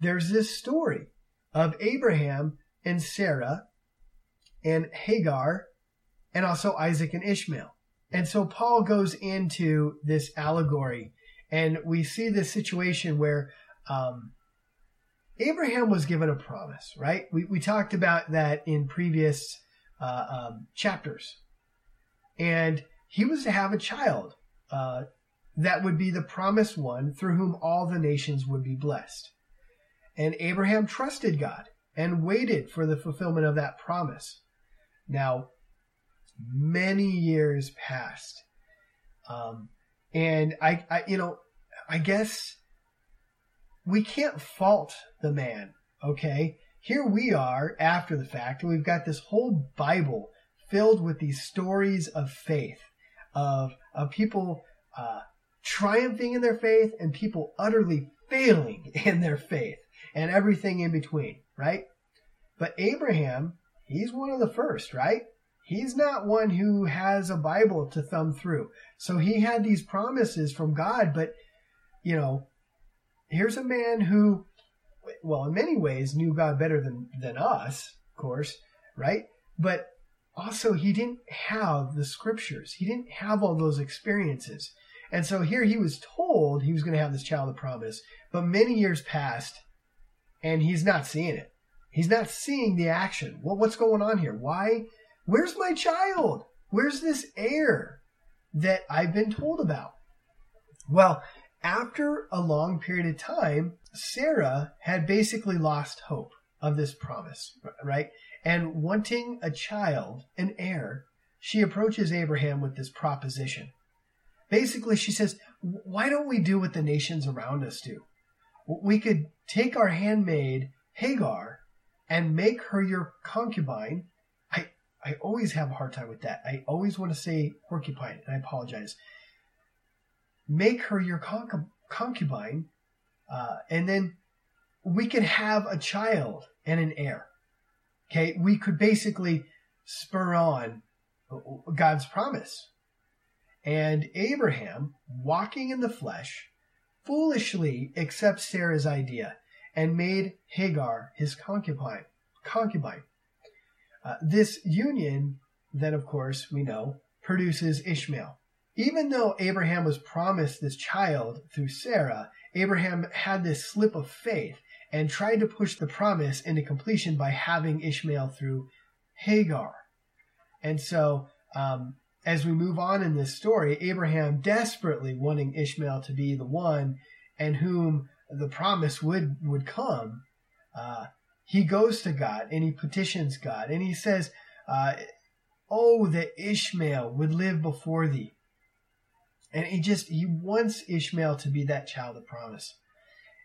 There's this story of Abraham and Sarah and Hagar, and also Isaac and Ishmael. And so Paul goes into this allegory, and we see this situation where um, Abraham was given a promise, right? We, we talked about that in previous uh, um, chapters. And he was to have a child uh, that would be the promised one through whom all the nations would be blessed. And Abraham trusted God and waited for the fulfillment of that promise. Now, many years passed. Um, and I, I, you know, I guess we can't fault the man, okay? Here we are after the fact, and we've got this whole Bible filled with these stories of faith, of, of people uh, triumphing in their faith and people utterly failing in their faith and everything in between, right? But Abraham, he's one of the first, right? He's not one who has a Bible to thumb through. So he had these promises from God, but, you know, here's a man who, well, in many ways knew God better than, than us, of course, right? But also, he didn't have the scriptures. He didn't have all those experiences. And so here he was told he was going to have this child of promise, but many years passed and he's not seeing it. He's not seeing the action. Well, what's going on here? Why? Where's my child? Where's this heir that I've been told about? Well, after a long period of time, Sarah had basically lost hope of this promise, right? And wanting a child, an heir, she approaches Abraham with this proposition. Basically, she says, Why don't we do what the nations around us do? We could take our handmaid, Hagar, and make her your concubine. I, always have a hard time with that. I always want to say porcupine, and I apologize. Make her your concubine, uh, and then we can have a child and an heir. Okay, we could basically spur on God's promise. And Abraham, walking in the flesh, foolishly accepts Sarah's idea and made Hagar his concubine. Concubine. Uh, this union, then, of course, we know, produces Ishmael. Even though Abraham was promised this child through Sarah, Abraham had this slip of faith and tried to push the promise into completion by having Ishmael through Hagar. And so, um, as we move on in this story, Abraham desperately wanting Ishmael to be the one and whom the promise would would come, uh, he goes to God and he petitions God and he says, uh, "Oh, that Ishmael would live before thee." And he just he wants Ishmael to be that child of promise.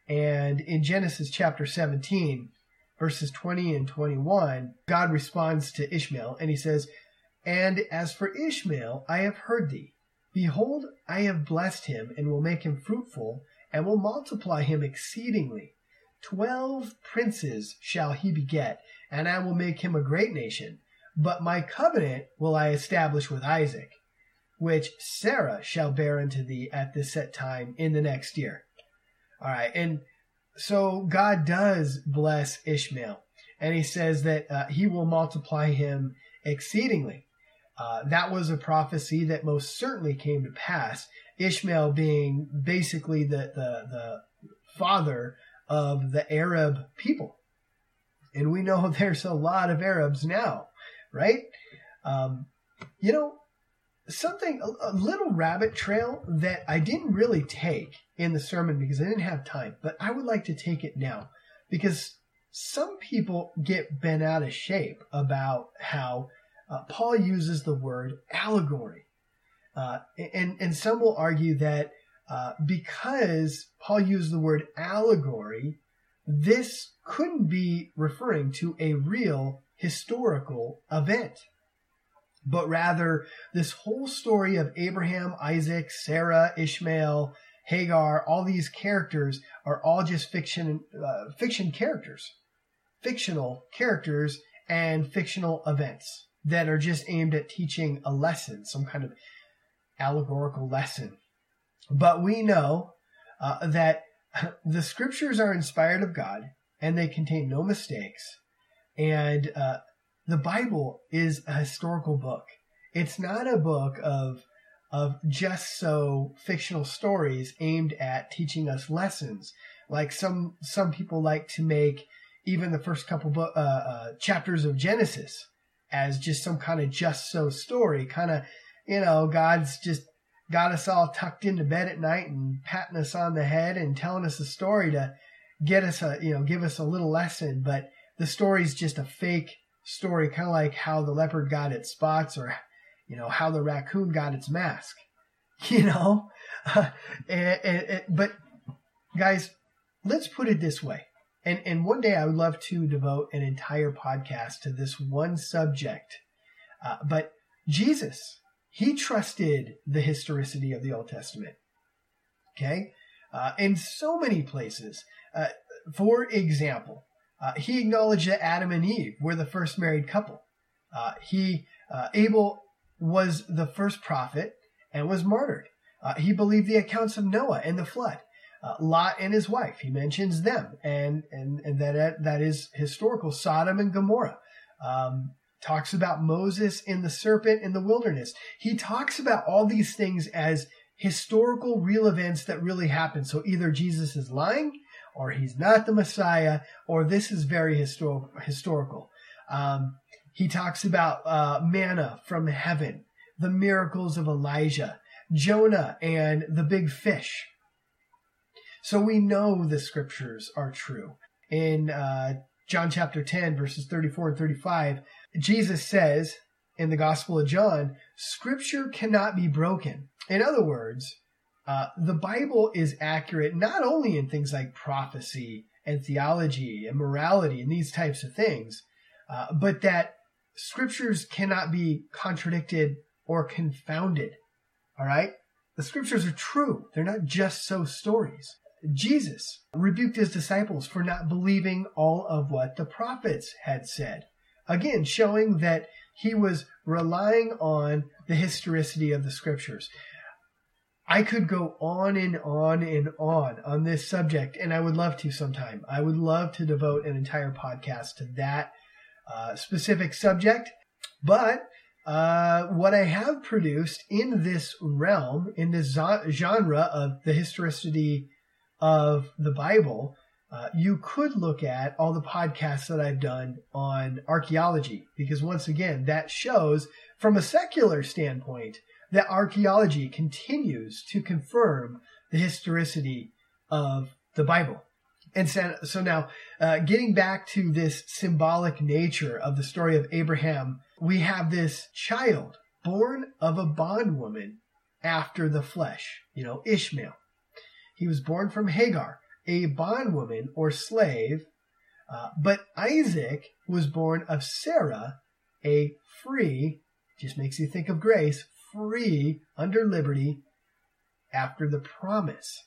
And in Genesis chapter 17, verses 20 and 21, God responds to Ishmael and he says, And as for Ishmael, I have heard thee. Behold, I have blessed him and will make him fruitful and will multiply him exceedingly. Twelve princes shall he beget, and I will make him a great nation. But my covenant will I establish with Isaac, which Sarah shall bear unto thee at this set time in the next year. All right, and so God does bless Ishmael, and he says that uh, he will multiply him exceedingly. Uh, that was a prophecy that most certainly came to pass. Ishmael being basically the, the, the father of the Arab people. And we know there's a lot of Arabs now, right? Um, you know, something, a, a, little rabbit trail that I didn't really take in the sermon because I didn't have time, but I would like to take it now because some people get bent out of shape about how uh, Paul uses the word allegory. Uh, and, and some will argue that uh, because Paul used the word allegory, this couldn't be referring to a real historical event, but rather this whole story of Abraham, Isaac, Sarah, Ishmael, Hagar, all these characters are all just fiction, uh, fiction characters, fictional characters and fictional events that are just aimed at teaching a lesson, some kind of allegorical lesson. But we know uh, that the scriptures are inspired of God and they contain no mistakes. And uh, the Bible is a historical book. It's not a book of of just so fictional stories aimed at teaching us lessons. Like some some people like to make even the first couple bo- uh, uh, chapters of Genesis as just some kind of just so story, kind of you know, God's just got us all tucked into bed at night and patting us on the head and telling us a story to get us a, you know, give us a little lesson. But the story's just a fake story, kind of like how the leopard got its spots or, you know, how the raccoon got its mask, you know? And, and, and, but guys, let's put it this way. And, and one day I would love to devote an entire podcast to this one subject. Uh, but Jesus, he trusted the historicity of the Old Testament. Okay? Uh, in so many places. Uh, for example, uh, he acknowledged that Adam and Eve were the first married couple. Uh, he, uh, Abel was the first prophet and was martyred. Uh, he believed the accounts of Noah and the flood. Lot and his wife, he mentions them, and and, and that that is historical. Sodom and Gomorrah. Um, talks about Moses and the serpent in the wilderness. He talks about all these things as historical, real events that really happened. So either Jesus is lying, or he's not the Messiah, or this is very histor- historical. Um, he talks about uh, manna from heaven, the miracles of Elijah, Jonah, and the big fish. So we know the scriptures are true. In uh, John chapter 10, verses 34 and 35, Jesus says in the Gospel of John, Scripture cannot be broken. In other words, uh, the Bible is accurate not only in things like prophecy and theology and morality and these types of things, uh, but that scriptures cannot be contradicted or confounded. All right? The scriptures are true. They're not just so stories. Jesus rebuked his disciples for not believing all of what the prophets had said. Again, showing that he was relying on the historicity of the scriptures. I could go on and on and on on this subject, and I would love to sometime. I would love to devote an entire podcast to that uh, specific subject. But uh, what I have produced in this realm, in this genre of the historicity of the Bible, uh, you could look at all the podcasts that I've done on archaeology, because once again, that shows from a secular standpoint that archaeology continues to confirm the historicity of the Bible. And so, so now, uh, getting back to this symbolic nature of the story of Abraham, we have this child born of a bondwoman after the flesh, you know, Ishmael. He was born from Hagar, a bondwoman or slave, uh, but Isaac was born of Sarah, a free, just makes you think of grace, free under liberty after the promise.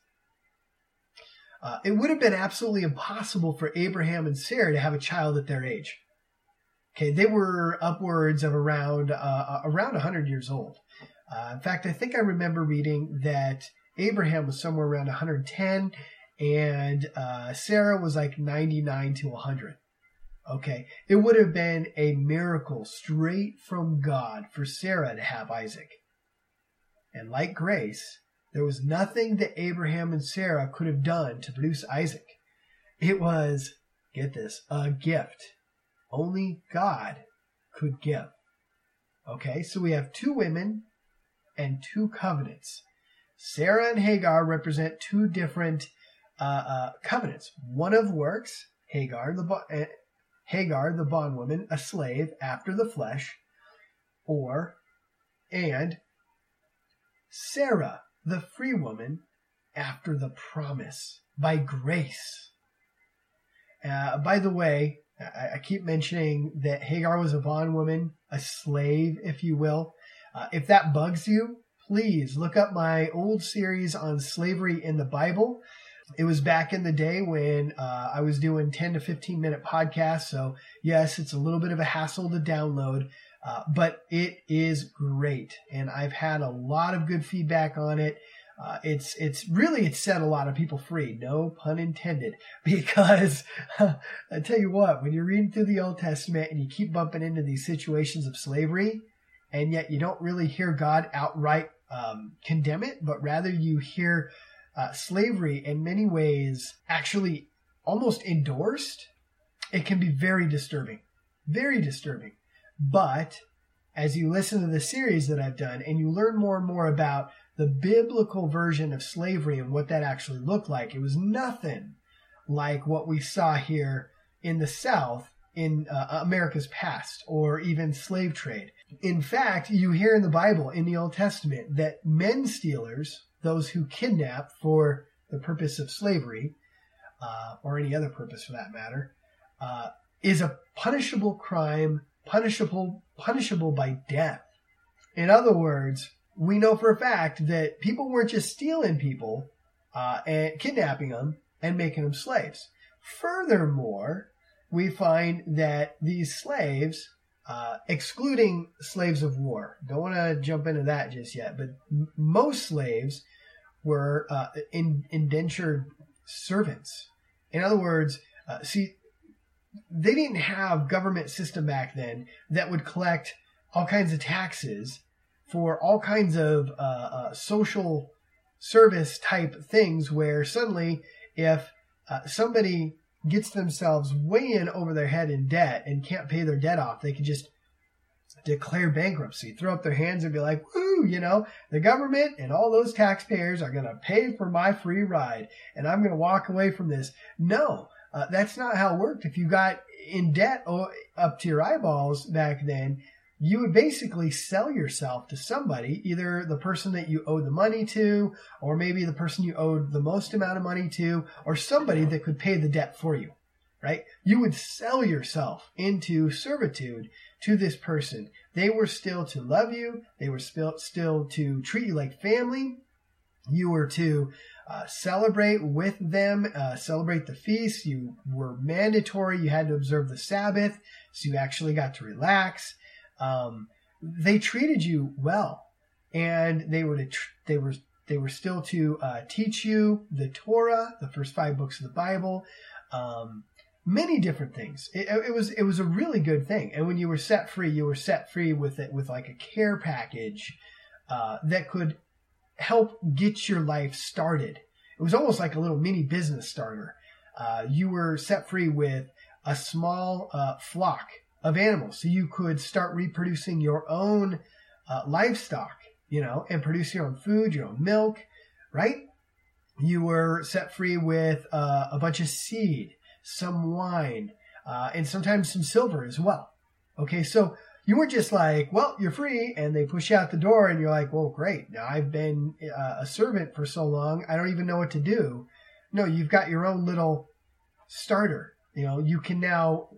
Uh, it would have been absolutely impossible for Abraham and Sarah to have a child at their age. Okay, they were upwards of around uh, uh around 100 years old. Uh, in fact, I think I remember reading that Abraham was somewhere around 110, and uh, Sarah was like 99 to 100. Okay, it would have been a miracle straight from God for Sarah to have Isaac. And like grace, there was nothing that Abraham and Sarah could have done to produce Isaac. It was, get this, a gift. Only God could give. Okay, so we have two women and two covenants. Sarah and Hagar represent two different uh, uh, covenants. One of works, Hagar the uh, Hagar the bondwoman, a slave after the flesh, or and Sarah the free woman after the promise by grace. Uh, by the way, I, I, keep mentioning that Hagar was a bondwoman, a slave, if you will. Uh, if that bugs you, please look up my old series on slavery in the Bible. It was back in the day when uh, I was doing 10 to 15 minute podcasts. So, yes, it's a little bit of a hassle to download, uh, but it is great, and I've had a lot of good feedback on it. Uh, it's it's really it's set a lot of people free, no pun intended. Because I tell you what, when you're reading through the Old Testament and you keep bumping into these situations of slavery, and yet you don't really hear God outright um, condemn it, but rather you hear uh, slavery in many ways actually almost endorsed, it can be very disturbing. Very disturbing. But as you listen to the series that I've done and you learn more and more about the biblical version of slavery and what that actually looked like, it was nothing like what we saw here in the South in uh, America's past or even slave trade. In fact, you hear in the Bible, in the Old Testament, that men stealers, those who kidnap for the purpose of slavery, uh, or any other purpose for that matter, uh, is a punishable crime punishable punishable by death. In other words, we know for a fact that people weren't just stealing people uh, and kidnapping them and making them slaves. Furthermore, we find that these slaves, uh, excluding slaves of war, don't want to jump into that just yet, but m- most slaves were uh, in, indentured servants. In other words, uh, see, they didn't have government system back then that would collect all kinds of taxes for all kinds of uh, uh, social service type things where suddenly if uh, somebody gets themselves way in over their head in debt and can't pay their debt off, they can just declare bankruptcy, throw up their hands and be like, woo, you know, the government and all those taxpayers are going to pay for my free ride and I'm going to walk away from this. No, uh, that's not how it worked. If you got in debt up to your eyeballs back then, you would basically sell yourself to somebody, either the person that you owed the money to, or maybe the person you owed the most amount of money to, or somebody that could pay the debt for you, right? You would sell yourself into servitude to this person. They were still to love you. They were still, to treat you like family. You were to uh, celebrate with them, uh, celebrate the feast. You were mandatory. You had to observe the Sabbath, so you actually got to relax. Um, they treated you well, and they were to tr- they were they were still to uh, teach you the Torah, the first five books of the Bible, um, many different things. It, it, was it was a really good thing. And when you were set free, you were set free with it with like a care package uh, that could help get your life started. It was almost like a little mini business starter. Uh, you were set free with a small uh, flock of animals. So you could start reproducing your own uh, livestock, you know, and produce your own food, your own milk, right? You were set free with uh, a bunch of seed, some wine, uh, and sometimes some silver as well. Okay, so you weren't just like, well, you're free, and they push you out the door, and you're like, well, great. Now I've been uh, a servant for so long, I don't even know what to do. No, you've got your own little starter. You know, you can now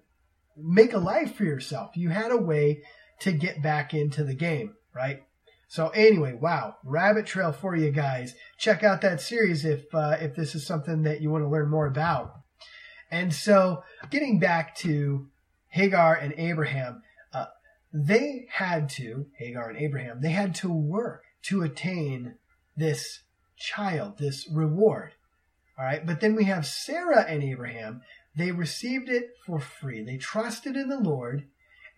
make a life for yourself. You had a way to get back into the game, right? So anyway, wow, rabbit trail for you guys. Check out that series if uh, if this is something that you want to learn more about. And so, getting back to Hagar and Abraham, uh, they had to Hagar and Abraham they had to work to attain this child, this reward. All right, but then we have Sarah and Abraham. They received it for free. They trusted in the Lord,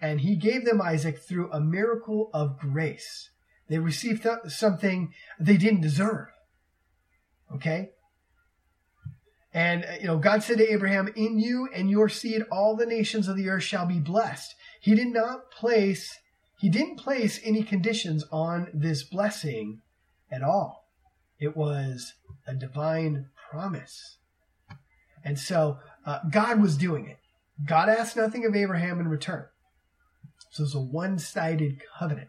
and He gave them Isaac through a miracle of grace. They received th- something they didn't deserve. Okay? And, uh, you know, God said to Abraham, In you and your seed, all the nations of the earth shall be blessed. He did not place, he didn't place any conditions on this blessing at all. It was a divine promise. And so uh, God was doing it. God asked nothing of Abraham in return. So it's a one sided covenant,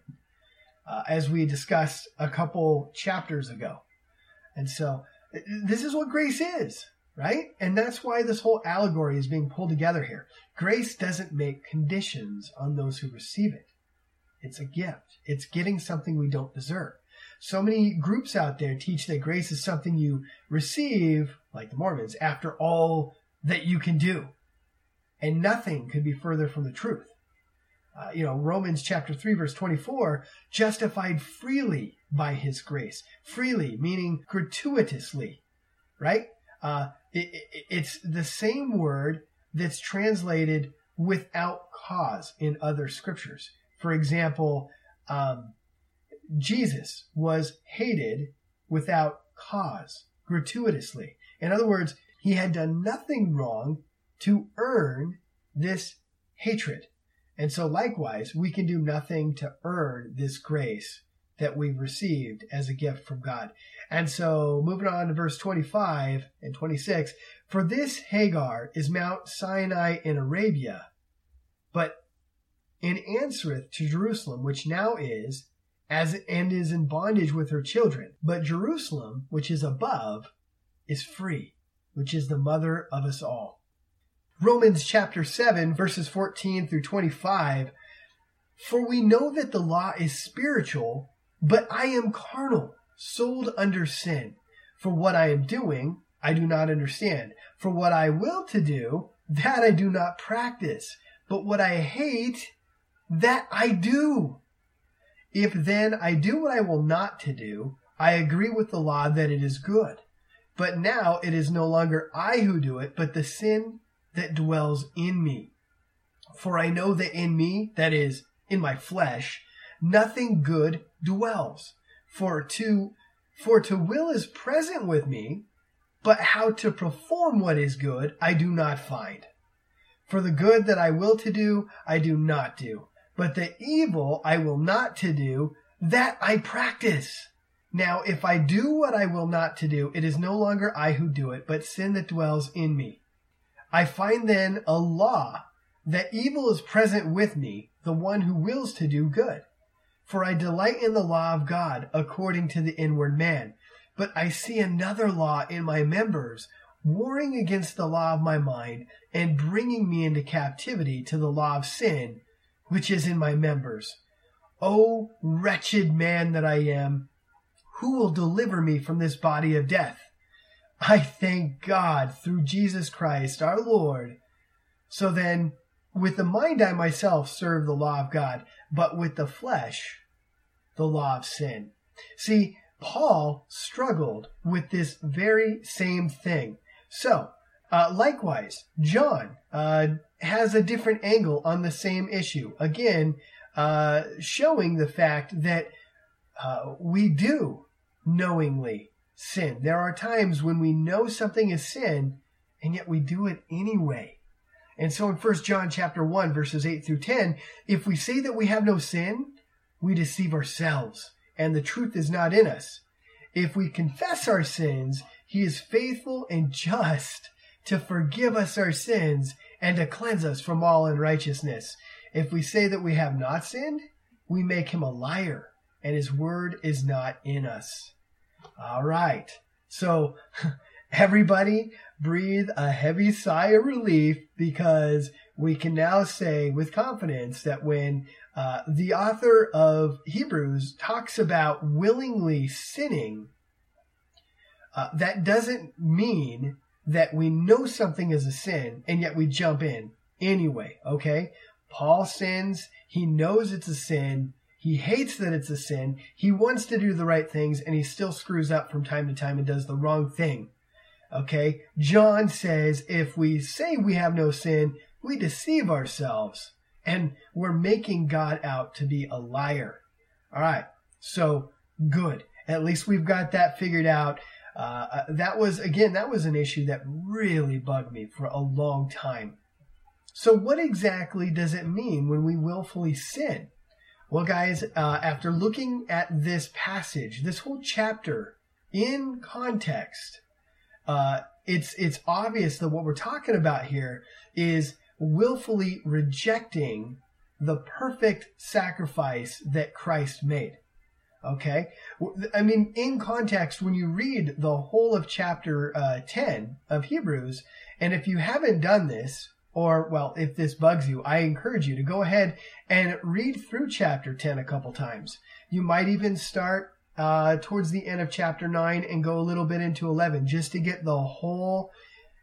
uh, as we discussed a couple chapters ago. And so this is what grace is, right? And that's why this whole allegory is being pulled together here. Grace doesn't make conditions on those who receive it, it's a gift, it's getting something we don't deserve. So many groups out there teach that grace is something you receive, like the Mormons, after all that you can do. And nothing could be further from the truth. Uh, you know, Romans chapter 3, verse 24, justified freely by his grace. Freely, meaning gratuitously, right? Uh, it, it, it's the same word that's translated without cause in other scriptures. For example, um, Jesus was hated without cause, gratuitously. In other words, he had done nothing wrong to earn this hatred. And so, likewise, we can do nothing to earn this grace that we've received as a gift from God. And so, moving on to verse 25 and 26 For this Hagar is Mount Sinai in Arabia, but in answereth to Jerusalem, which now is, as and is in bondage with her children. But Jerusalem, which is above, is free which is the mother of us all. Romans chapter 7, verses 14 through 25. For we know that the law is spiritual, but I am carnal, sold under sin. For what I am doing, I do not understand. For what I will to do, that I do not practice. But what I hate, that I do. If then I do what I will not to do, I agree with the law that it is good. But now it is no longer I who do it, but the sin that dwells in me. For I know that in me, that is, in my flesh, nothing good dwells. For to for to will is present with me, but how to perform what is good I do not find. For the good that I will to do, I do not do, but the evil I will not to do, that I practice. Now, if I do what I will not to do, it is no longer I who do it, but sin that dwells in me. I find then a law that evil is present with me, the one who wills to do good. For I delight in the law of God according to the inward man. But I see another law in my members, warring against the law of my mind, and bringing me into captivity to the law of sin, which is in my members. O wretched man that I am, who will deliver me from this body of death? I thank God through Jesus Christ our Lord. So then, with the mind I myself serve the law of God, but with the flesh, the law of sin. See, Paul struggled with this very same thing. So, uh, likewise, John uh, has a different angle on the same issue. Again, uh, showing the fact that uh, we do knowingly sin. There are times when we know something is sin, and yet we do it anyway. And so in 1 John chapter 1 verses 8 through 10, if we say that we have no sin, we deceive ourselves and the truth is not in us. If we confess our sins, he is faithful and just to forgive us our sins and to cleanse us from all unrighteousness. If we say that we have not sinned, we make him a liar and his word is not in us. All right. So everybody breathe a heavy sigh of relief because we can now say with confidence that when uh, the author of Hebrews talks about willingly sinning, uh, that doesn't mean that we know something is a sin and yet we jump in anyway, okay? Paul sins, he knows it's a sin, he hates that it's a sin, he wants to do the right things, and he still screws up from time to time and does the wrong thing. Okay? John says if we say we have no sin, we deceive ourselves and we're making God out to be a liar. All right, so good. At least we've got that figured out. Uh, uh, that was, again, that was an issue that really bugged me for a long time. So, what exactly does it mean when we willfully sin? Well, guys, uh, after looking at this passage, this whole chapter in context, uh, it's it's obvious that what we're talking about here is willfully rejecting the perfect sacrifice that Christ made. Okay? I mean, in context, when you read the whole of chapter uh, 10 of Hebrews, and if you haven't done this, or, well, if this bugs you, I encourage you to go ahead and read through chapter 10 a couple times. You might even start uh, towards the end of chapter 9 and go a little bit into 11 just to get the whole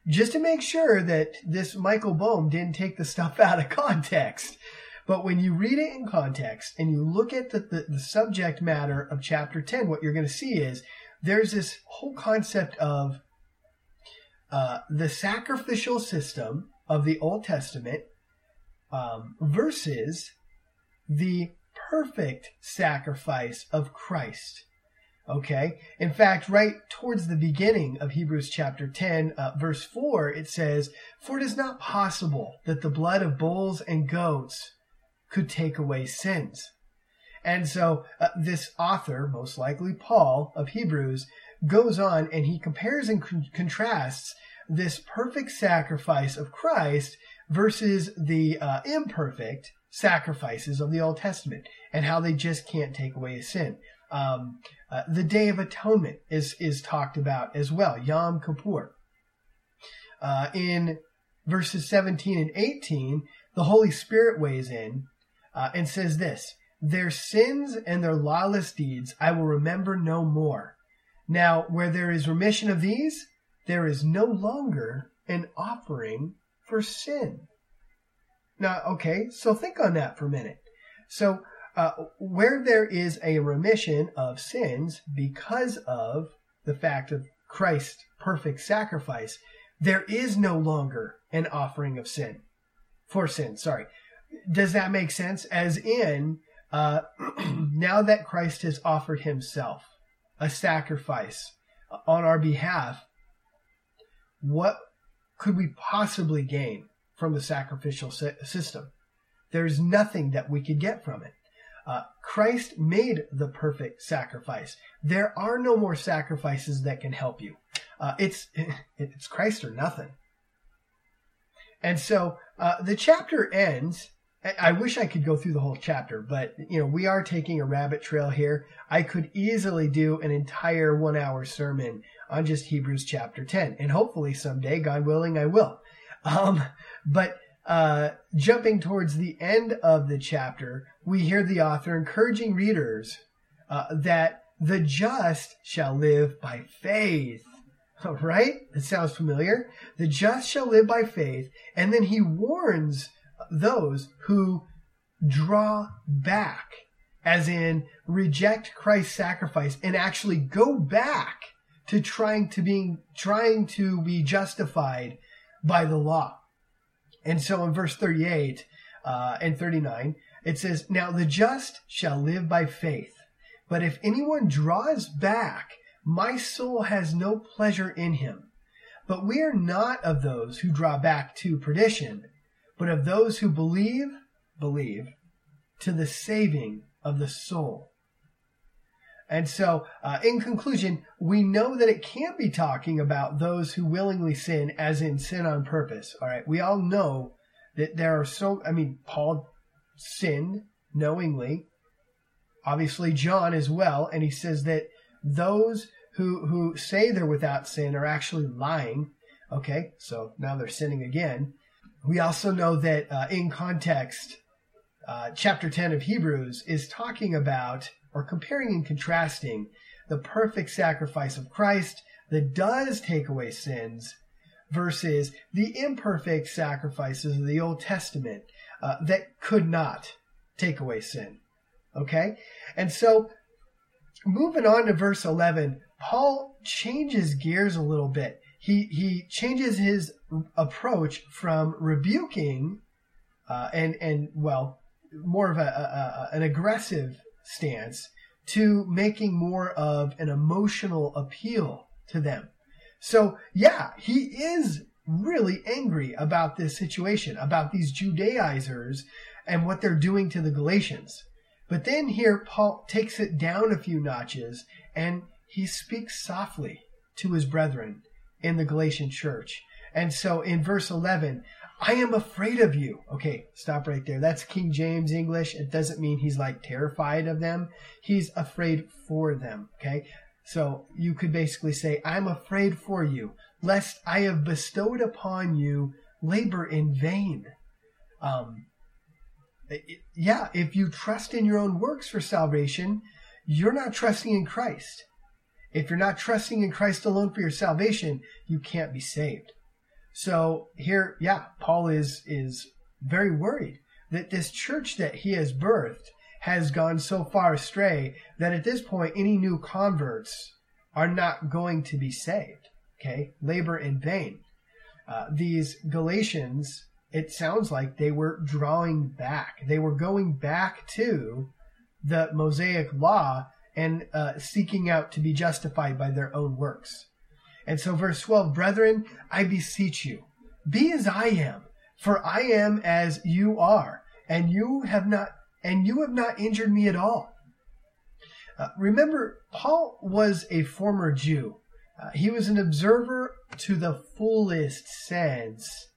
just to make sure that this Michael Bohm didn't take the stuff out of context. But when you read it in context and you look at the, the, the subject matter of chapter 10, what you're going to see is there's this whole concept of uh, the sacrificial system of the Old Testament um, versus the perfect sacrifice of Christ. Okay. In fact, right towards the beginning of Hebrews chapter 10, uh, verse 4, it says, For it is not possible that the blood of bulls and goats could take away sins. And so uh, this author, most likely Paul of Hebrews, goes on and he compares and con- contrasts this perfect sacrifice of Christ versus the uh, imperfect sacrifices of the Old Testament and how they just can't take away a sin. Um, uh, the Day of Atonement is, is talked about as well, Yom Kippur. Uh, in verses 17 and 18, the Holy Spirit weighs in uh, and says this Their sins and their lawless deeds I will remember no more. Now, where there is remission of these, there is no longer an offering for sin. Now, okay, so think on that for a minute. So, uh, where there is a remission of sins because of the fact of Christ's perfect sacrifice, there is no longer an offering of sin for sin. Sorry. Does that make sense? As in, uh, now that Christ has offered himself a sacrifice on our behalf, what could we possibly gain from the sacrificial system? There's nothing that we could get from it. Uh, Christ made the perfect sacrifice. There are no more sacrifices that can help you. Uh, it's it's Christ or nothing. And so uh, the chapter ends. I wish I could go through the whole chapter, but you know we are taking a rabbit trail here. I could easily do an entire one-hour sermon on just Hebrews chapter ten, and hopefully someday, God willing, I will. Um, but uh, jumping towards the end of the chapter, we hear the author encouraging readers uh, that the just shall live by faith. Right? It sounds familiar. The just shall live by faith. And then he warns those who draw back, as in reject Christ's sacrifice and actually go back to trying to being trying to be justified by the law. And so in verse 38 uh, and 39, it says, Now the just shall live by faith. But if anyone draws back, my soul has no pleasure in him. But we are not of those who draw back to perdition, but of those who believe, believe, to the saving of the soul. And so, uh, in conclusion, we know that it can't be talking about those who willingly sin, as in sin on purpose. All right, we all know that there are so. I mean, Paul sinned knowingly. Obviously, John as well, and he says that those who who say they're without sin are actually lying. Okay, so now they're sinning again. We also know that uh, in context, uh, chapter ten of Hebrews is talking about or comparing and contrasting the perfect sacrifice of Christ that does take away sins versus the imperfect sacrifices of the Old Testament uh, that could not take away sin. Okay? And so, moving on to verse 11, Paul changes gears a little bit. He, he changes his approach from rebuking uh, and, and, well, more of a, a, a, an aggressive stance to making more of an emotional appeal to them. So, yeah, he is really angry about this situation, about these Judaizers and what they're doing to the Galatians. But then here, Paul takes it down a few notches and he speaks softly to his brethren in the Galatian church. And so in verse 11, I am afraid of you. Okay, stop right there. That's King James English. It doesn't mean he's like terrified of them. He's afraid for them. Okay. So you could basically say, I'm afraid for you, lest I have bestowed upon you labor in vain. Um, yeah, if you trust in your own works for salvation, you're not trusting in Christ. If you're not trusting in Christ alone for your salvation, you can't be saved. So here, yeah, Paul is is very worried that this church that he has birthed has gone so far astray that at this point any new converts are not going to be saved. Okay, labor in vain. Uh, these Galatians, it sounds like they were drawing back. They were going back to the Mosaic law and uh, seeking out to be justified by their own works. And so, verse 12, brethren, I beseech you, be as I am, for I am as you are, and you have not, and you have not injured me at all. Uh, remember, Paul was a former Jew. Uh, he was an observer to the fullest sense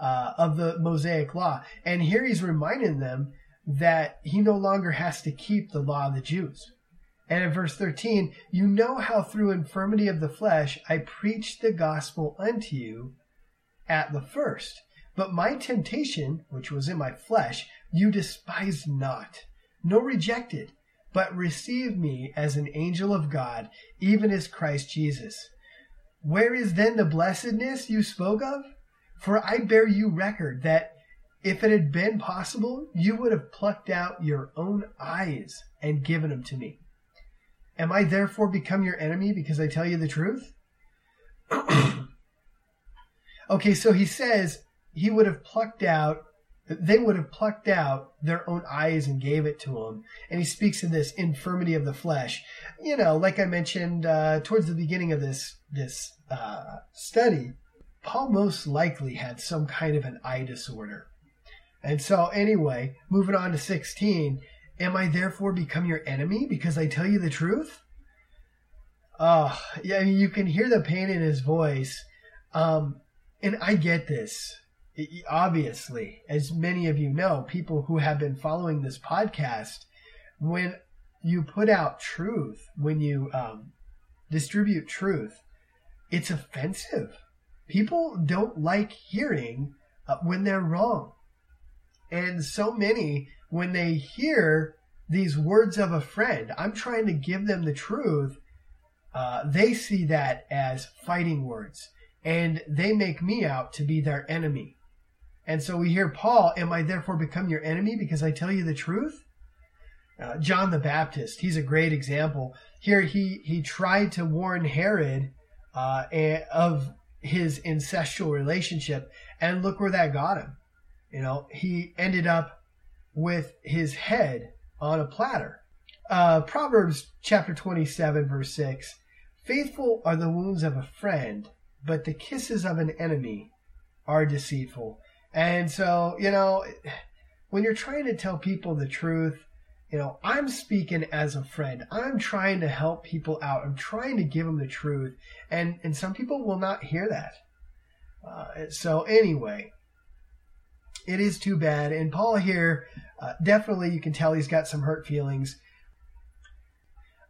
uh, of the Mosaic law. And here he's reminding them that he no longer has to keep the law of the Jews. And in verse 13, you know how through infirmity of the flesh I preached the gospel unto you at the first. But my temptation, which was in my flesh, you despised not, nor rejected. but received me as an angel of God, even as Christ Jesus. Where is then the blessedness you spoke of? For I bear you record that if it had been possible, you would have plucked out your own eyes and given them to me. Am I therefore become your enemy because I tell you the truth? okay, so he says he would have plucked out they would have plucked out their own eyes and gave it to him. And he speaks of this infirmity of the flesh. You know, like I mentioned uh, towards the beginning of this this uh, study, Paul most likely had some kind of an eye disorder. And so, anyway, moving on to 16, am I therefore become your enemy because I tell you the truth? Oh, yeah, you can hear the pain in his voice. Um, and I get this obviously, as many of you know, people who have been following this podcast, when you put out truth, when you um, distribute truth, it's offensive. People don't like hearing uh, when they're wrong. And so many, when they hear these words of a friend, I'm trying to give them the truth, uh, they see that as fighting words. And they make me out to be their enemy. And so we hear Paul, Am I therefore become your enemy because I tell you the truth? Uh, John the Baptist, he's a great example. Here he, he tried to warn Herod uh, of his incestual relationship, and look where that got him. You know, he ended up with his head on a platter. Uh, Proverbs chapter 27, verse 6 Faithful are the wounds of a friend, but the kisses of an enemy are deceitful. And so, you know, when you're trying to tell people the truth, you know, I'm speaking as a friend. I'm trying to help people out. I'm trying to give them the truth. And, and some people will not hear that. Uh, so, anyway, it is too bad. And Paul here, uh, definitely you can tell he's got some hurt feelings.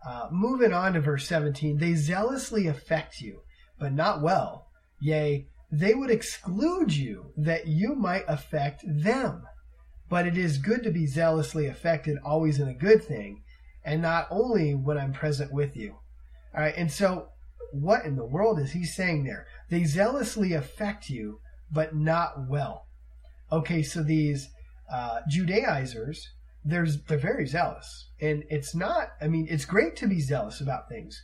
Uh, moving on to verse 17, they zealously affect you, but not well. Yea, they would exclude you that you might affect them. But it is good to be zealously affected always in a good thing, and not only when I'm present with you. All right, and so what in the world is he saying there? They zealously affect you, but not well. Okay, so these uh, Judaizers, there's they're very zealous, and it's not. I mean, it's great to be zealous about things,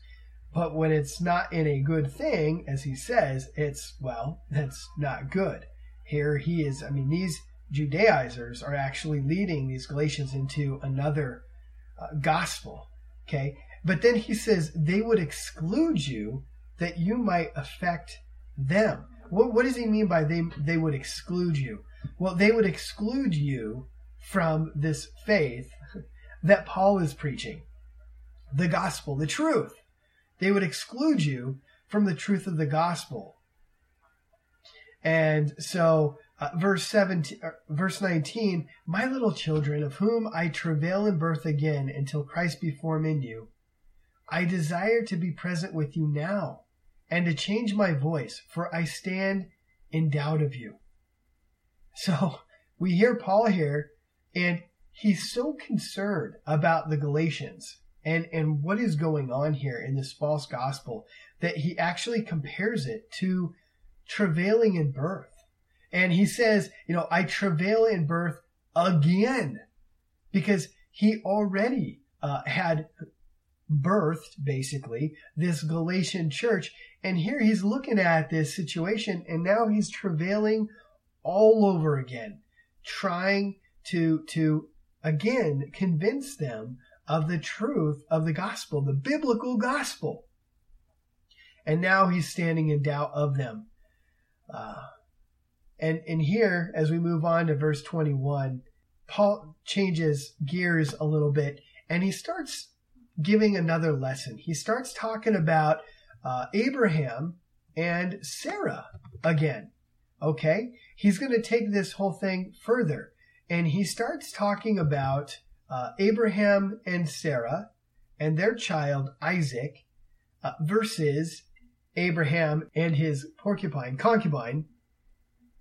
but when it's not in a good thing, as he says, it's, well, that's not good. Here he is, I mean, these Judaizers are actually leading these Galatians into another uh, gospel. Okay. But then he says they would exclude you that you might affect them. What, what does he mean by they, they would exclude you? Well, they would exclude you from this faith that Paul is preaching the gospel, the truth. They would exclude you from the truth of the gospel. And so, uh, verse 17, uh, verse 19, my little children, of whom I travail in birth again until Christ be formed in you, I desire to be present with you now and to change my voice, for I stand in doubt of you. So we hear Paul here, and he's so concerned about the Galatians and and what is going on here in this false gospel that he actually compares it to travailing in birth. And he says you know i travail in birth again because he already uh, had birthed basically this galatian church. And here he's looking at this situation and now he's travailing all over again trying to to again convince them of the truth of the gospel, the biblical gospel. And now he's standing in doubt of them. Uh, and, and here, as we move on to verse 21, Paul changes gears a little bit and he starts giving another lesson. He starts talking about uh, Abraham and Sarah again. Okay? He's going to take this whole thing further. And he starts talking about uh, Abraham and Sarah and their child Isaac uh, versus Abraham and his porcupine, concubine,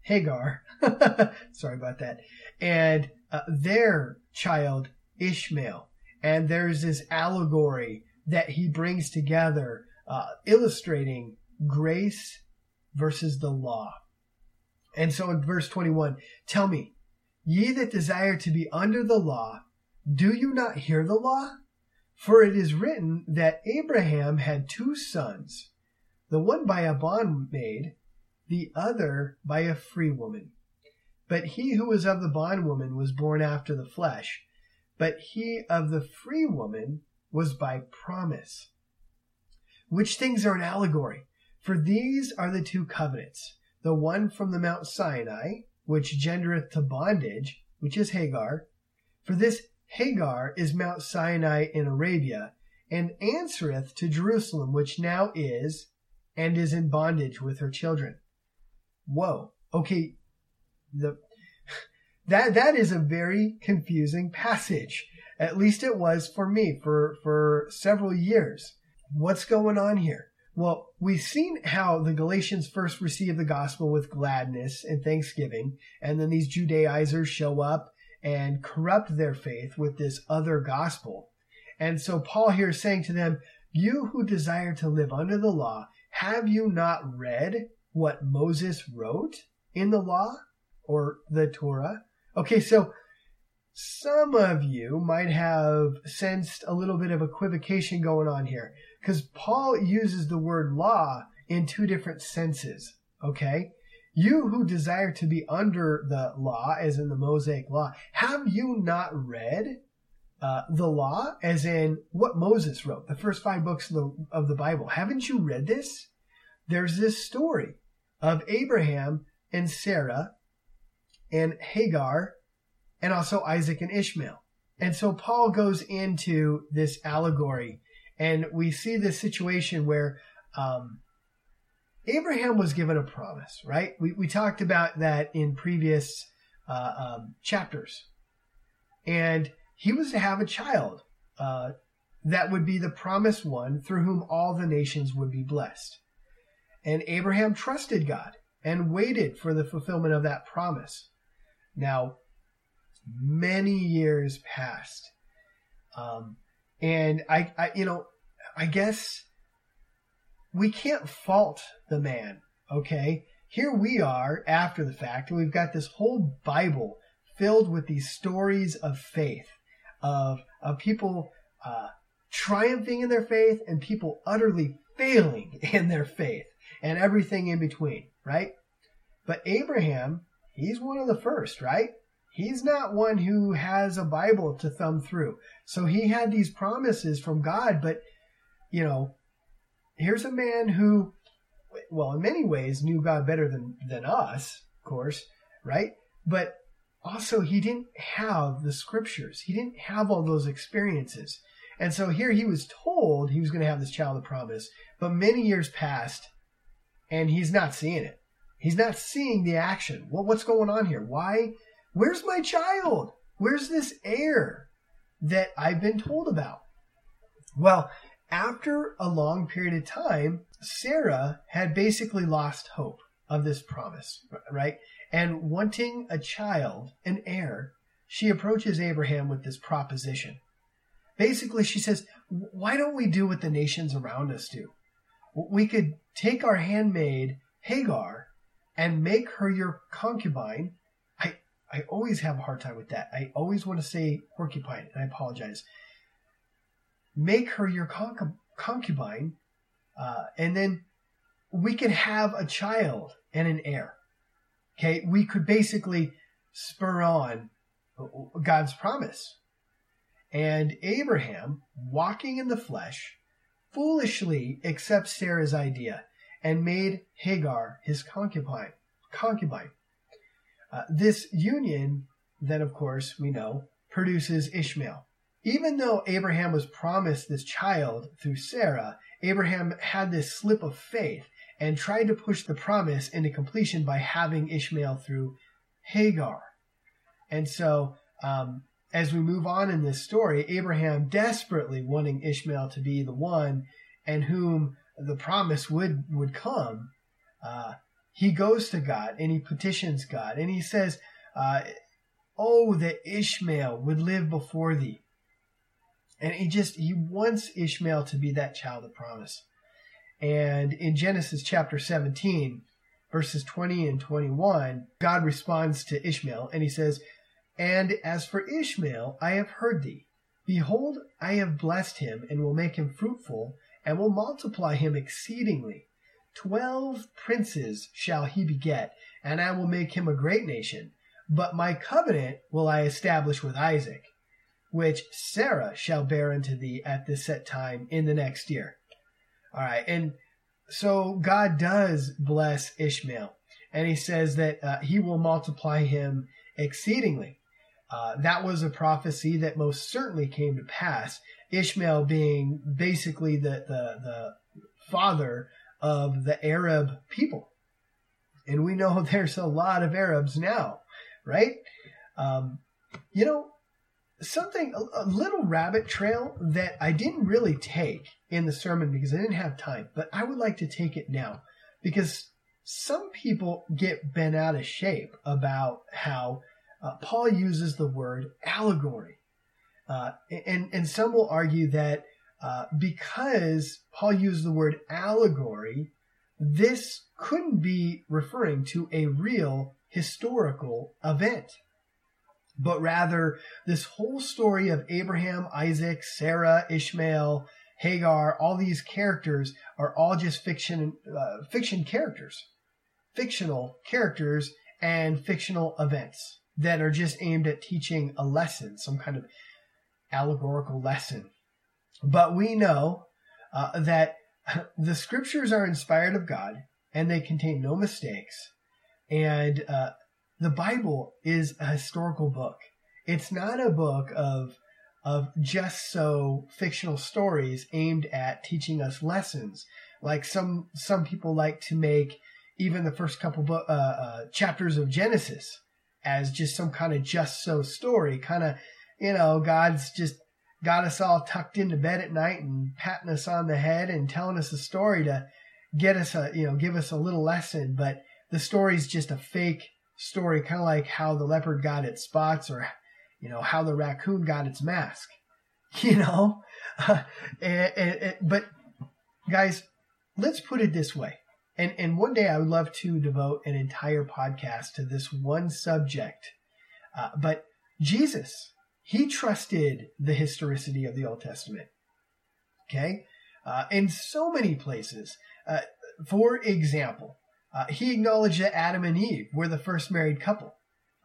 Hagar. Sorry about that. And uh, their child Ishmael. And there's this allegory that he brings together, uh, illustrating grace versus the law. And so in verse 21, tell me, ye that desire to be under the law, do you not hear the law? For it is written that Abraham had two sons, the one by a bondmaid, the other by a free woman. But he who was of the bondwoman was born after the flesh, but he of the free woman was by promise. Which things are an allegory? For these are the two covenants, the one from the Mount Sinai, which gendereth to bondage, which is Hagar. For this Hagar is Mount Sinai in Arabia, and answereth to Jerusalem, which now is, and is in bondage with her children. Whoa. Okay. The, that, that is a very confusing passage. At least it was for me for, for several years. What's going on here? Well, we've seen how the Galatians first received the gospel with gladness and thanksgiving, and then these Judaizers show up and corrupt their faith with this other gospel. And so Paul here is saying to them, You who desire to live under the law, have you not read what Moses wrote in the law or the Torah? Okay, so some of you might have sensed a little bit of equivocation going on here because Paul uses the word law in two different senses. Okay. You who desire to be under the law, as in the Mosaic law, have you not read uh, the law, as in what Moses wrote, the first five books of the, of the Bible? Haven't you read this? There's this story of Abraham and Sarah and Hagar and also Isaac and Ishmael. And so Paul goes into this allegory, and we see this situation where um, Abraham was given a promise, right? We, we talked about that in previous uh, um, chapters. And he was to have a child uh, that would be the promised one through whom all the nations would be blessed. And Abraham trusted God and waited for the fulfillment of that promise. Now, many years passed. Um, and I, I, you know, I guess we can't fault the man, okay? Here we are after the fact, and we've got this whole Bible filled with these stories of faith, of, of people uh, triumphing in their faith and people utterly failing in their faith, and everything in between, right? But Abraham, he's one of the first, right? He's not one who has a Bible to thumb through. So he had these promises from God, but, you know, here's a man who, well, in many ways knew God better than, than us, of course, right? But also, he didn't have the scriptures. He didn't have all those experiences. And so here he was told he was going to have this child of promise, but many years passed and he's not seeing it. He's not seeing the action. Well, what's going on here? Why? Where's my child? Where's this heir that I've been told about? Well, after a long period of time, Sarah had basically lost hope of this promise, right? And wanting a child, an heir, she approaches Abraham with this proposition. Basically, she says, Why don't we do what the nations around us do? We could take our handmaid, Hagar, and make her your concubine. I, always have a hard time with that. I always want to say porcupine, and I apologize make her your concubine, uh, and then we could have a child and an heir. Okay, we could basically spur on God's promise. And Abraham, walking in the flesh, foolishly accepts Sarah's idea and made Hagar his concubine. Concubine. Uh, this union, then, of course, we know, produces Ishmael. Even though Abraham was promised this child through Sarah, Abraham had this slip of faith and tried to push the promise into completion by having Ishmael through Hagar. And so, um, as we move on in this story, Abraham desperately wanting Ishmael to be the one and whom the promise would would come, uh, he goes to God and he petitions God and he says, uh, "Oh, that Ishmael would live before thee." And he just, he wants Ishmael to be that child of promise. And in Genesis chapter 17, verses 20 and 21, God responds to Ishmael and he says, And as for Ishmael, I have heard thee. Behold, I have blessed him and will make him fruitful and will multiply him exceedingly. Twelve princes shall he beget, and I will make him a great nation. But my covenant will I establish with Isaac, which Sarah shall bear unto thee at this set time in the next year. All right, and so God does bless Ishmael, and he says that uh, he will multiply him exceedingly. Uh, that was a prophecy that most certainly came to pass. Ishmael being basically the, the, the father of the Arab people. And we know there's a lot of Arabs now, right? Um, you know, something, a, a, little rabbit trail that I didn't really take in the sermon because I didn't have time, but I would like to take it now because some people get bent out of shape about how uh, Paul uses the word allegory. Uh, and, and some will argue that uh, because Paul used the word allegory, this couldn't be referring to a real historical event, but rather this whole story of Abraham, Isaac, Sarah, Ishmael, Hagar, all these characters are all just fiction, uh, fiction characters, fictional characters and fictional events that are just aimed at teaching a lesson, some kind of allegorical lesson. But we know uh, that the scriptures are inspired of God and they contain no mistakes. And uh, the Bible is a historical book. It's not a book of of just so fictional stories aimed at teaching us lessons, like some some people like to make even the first couple bo- uh, uh, chapters of Genesis as just some kind of just so story, kind of you know God's just got us all tucked into bed at night and patting us on the head and telling us a story to get us a you know give us a little lesson. But the story's just a fake story kind of like how the leopard got its spots or you know how the raccoon got its mask you know? And, and, and, but guys let's put it this way. And and one day i would love to devote an entire podcast to this one subject. Uh, but jesus he trusted the historicity of the Old Testament. Okay? Uh, in so many places. Uh, for example, uh, he acknowledged that Adam and Eve were the first married couple.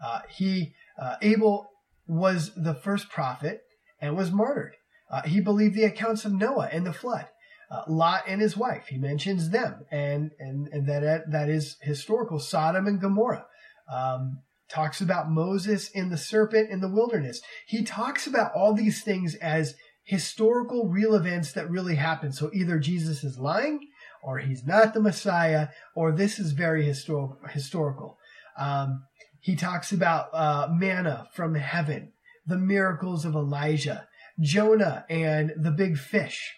Uh, he, uh, Abel was the first prophet and was martyred. Uh, he believed the accounts of Noah and the flood. Lot and his wife, he mentions them, and, and, and that, that is historical. Sodom and Gomorrah. Um, talks about Moses and the serpent in the wilderness. He talks about all these things as historical real events that really happened. So either Jesus is lying or he's not the Messiah or this is very histor- historical. Um, he talks about uh, manna from heaven, the miracles of Elijah, Jonah and the big fish.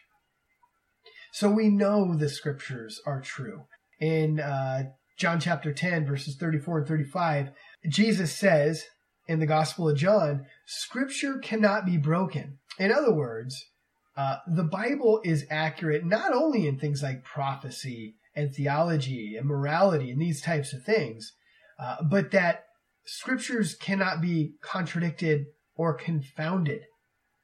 So we know the scriptures are true. In uh, John chapter 10, verses 34 and 35, Jesus says in the Gospel of John, Scripture cannot be broken. In other words, uh, the Bible is accurate not only in things like prophecy and theology and morality and these types of things, uh, but that scriptures cannot be contradicted or confounded.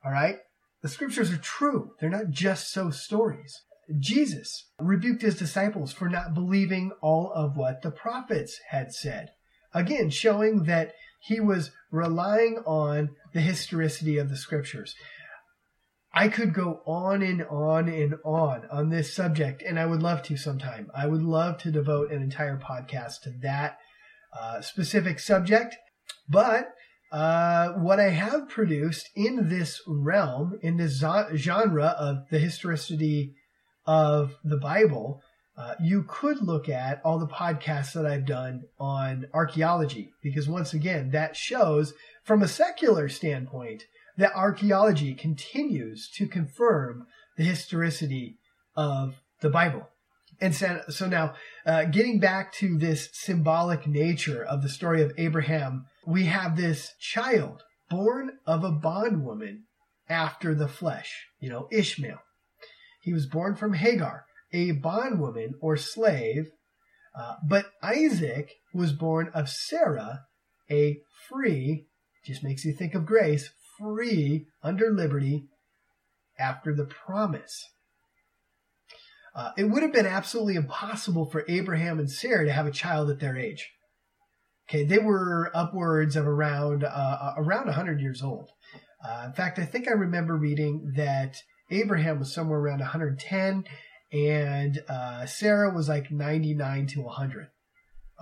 All right? The scriptures are true. They're not just so stories. Jesus rebuked his disciples for not believing all of what the prophets had said. Again, showing that he was relying on the historicity of the scriptures. I could go on and on and on on this subject, and I would love to sometime. I would love to devote an entire podcast to that uh, specific subject. But uh, what I have produced in this realm, in this genre of the historicity of the Bible, uh, you could look at all the podcasts that I've done on archaeology, because once again, that shows from a secular standpoint that archaeology continues to confirm the historicity of the Bible. And so, so now, uh, getting back to this symbolic nature of the story of Abraham, we have this child born of a bondwoman after the flesh, you know, Ishmael. He was born from Hagar, a bondwoman or slave, uh, but Isaac was born of Sarah, a free, just makes you think of grace, free under liberty after the promise. Uh, it would have been absolutely impossible for Abraham and Sarah to have a child at their age. Okay, they were upwards of around uh, uh around 100 years old. Uh, in fact, I think I remember reading that Abraham was somewhere around 110 and uh, Sarah was like 99 to 100.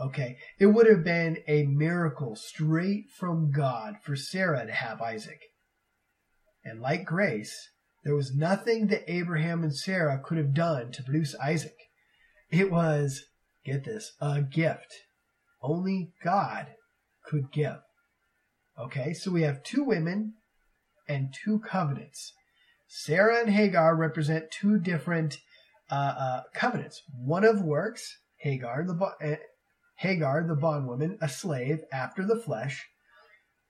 Okay, it would have been a miracle straight from God for Sarah to have Isaac. And like grace, there was nothing that Abraham and Sarah could have done to produce Isaac. It was, get this, a gift. Only God could give. Okay, so we have two women and two covenants. Sarah and Hagar represent two different uh, uh, covenants. One of works, Hagar the uh, Hagar the bondwoman, a slave after the flesh,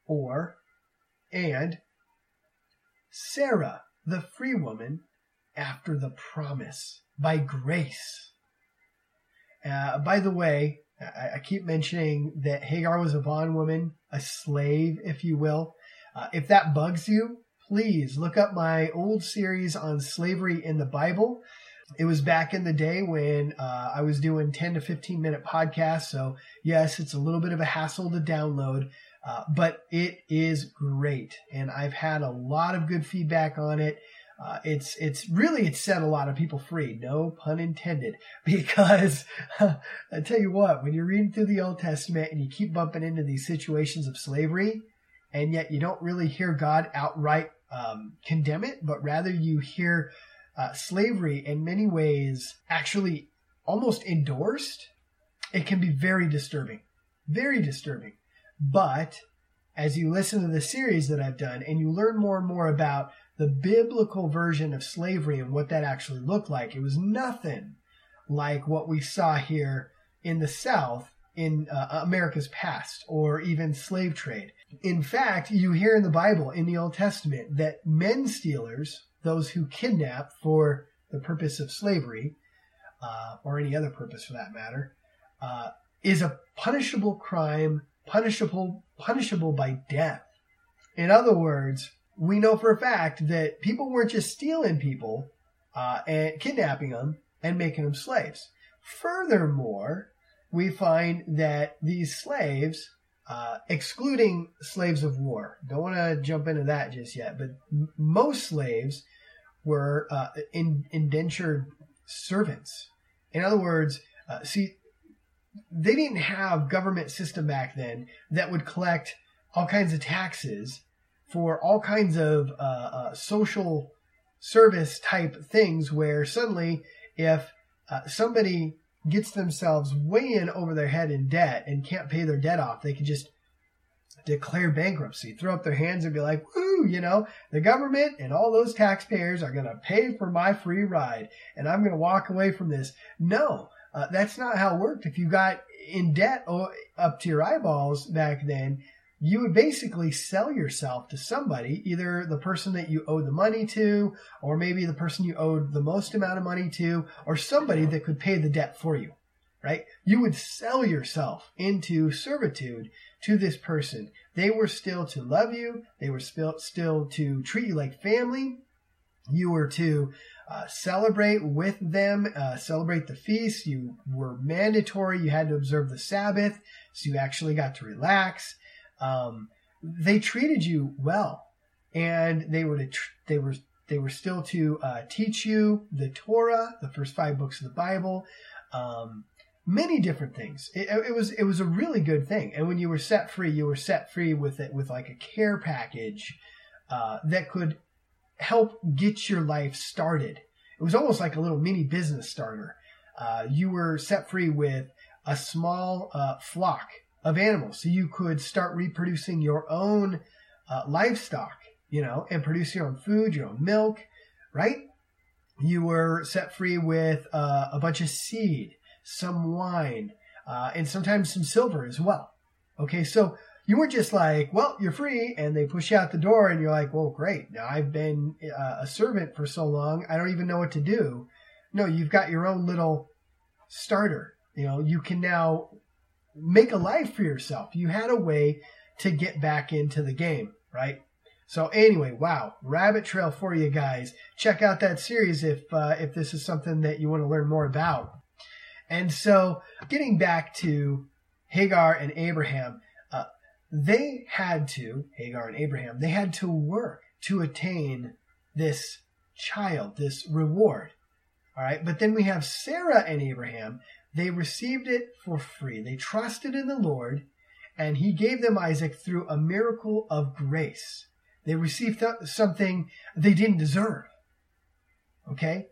or and Sarah the free woman after the promise by grace. Uh, by the way, I, I, keep mentioning that Hagar was a bondwoman, a slave, if you will. Uh, if that bugs you, please look up my old series on slavery in the Bible. It was back in the day when uh, I was doing 10 to 15 minute podcasts. So, yes, it's a little bit of a hassle to download, uh, but it is great. And I've had a lot of good feedback on it. Uh, it's it's really it's set a lot of people free, no pun intended. Because I tell you what, when you're reading through the Old Testament and you keep bumping into these situations of slavery, and yet you don't really hear God outright um, condemn it, but rather you hear uh, slavery in many ways actually almost endorsed, it can be very disturbing. Very disturbing. But as you listen to the series that I've done and you learn more and more about the biblical version of slavery and what that actually looked like, it was nothing like what we saw here in the South in uh, America's past or even slave trade. In fact, you hear in the Bible, in the Old Testament, that men stealers, those who kidnap for the purpose of slavery, uh, or any other purpose for that matter, uh, is a punishable crime, punishable punishable by death. In other words, we know for a fact that people weren't just stealing people uh, and kidnapping them and making them slaves. Furthermore, we find that these slaves uh, excluding slaves of war. Don't want to jump into that just yet, but m- most slaves were uh, in, indentured servants. In other words, uh, see, they didn't have government system back then that would collect all kinds of taxes for all kinds of uh, uh, social service type things. Where suddenly, if somebody gets themselves way in over their head in debt and can't pay their debt off, they can just declare bankruptcy, throw up their hands and be like, woo, you know, the government and all those taxpayers are going to pay for my free ride and I'm going to walk away from this. No, uh, that's not how it worked. If you got in debt up to your eyeballs back then, you would basically sell yourself to somebody, either the person that you owed the money to, or maybe the person you owed the most amount of money to, or somebody that could pay the debt for you, right? You would sell yourself into servitude to this person. They were still to love you. They were still, still to treat you like family. You were to uh, celebrate with them, uh, celebrate the feast. You were mandatory. You had to observe the Sabbath. So you actually got to relax um, they treated you well, and they were to tr- they were they were still to uh, teach you the Torah, the first five books of the Bible, um, many different things. It, it, was it was a really good thing. And when you were set free, you were set free with it with like a care package uh, that could help get your life started. It was almost like a little mini business starter. Uh, you were set free with a small uh, flock of animals. So you could start reproducing your own uh, livestock, you know, and produce your own food, your own milk, right? You were set free with uh, a bunch of seed, some wine, uh, and sometimes some silver as well. Okay, so You weren't just like, well, you're free, and they push you out the door, and you're like, well, great. Now I've been uh, a servant for so long, I don't even know what to do. No, you've got your own little starter. You know, you can now make a life for yourself. You had a way to get back into the game, right? So anyway, wow, rabbit trail for you guys. Check out that series if uh, if this is something that you want to learn more about. And so, getting back to Hagar and Abraham, uh, they had to, Hagar and Abraham, they had to work to attain this child, this reward. All right. But then we have Sarah and Abraham. They received it for free. They trusted in the Lord, and he gave them Isaac through a miracle of grace. They received th- something they didn't deserve. Okay?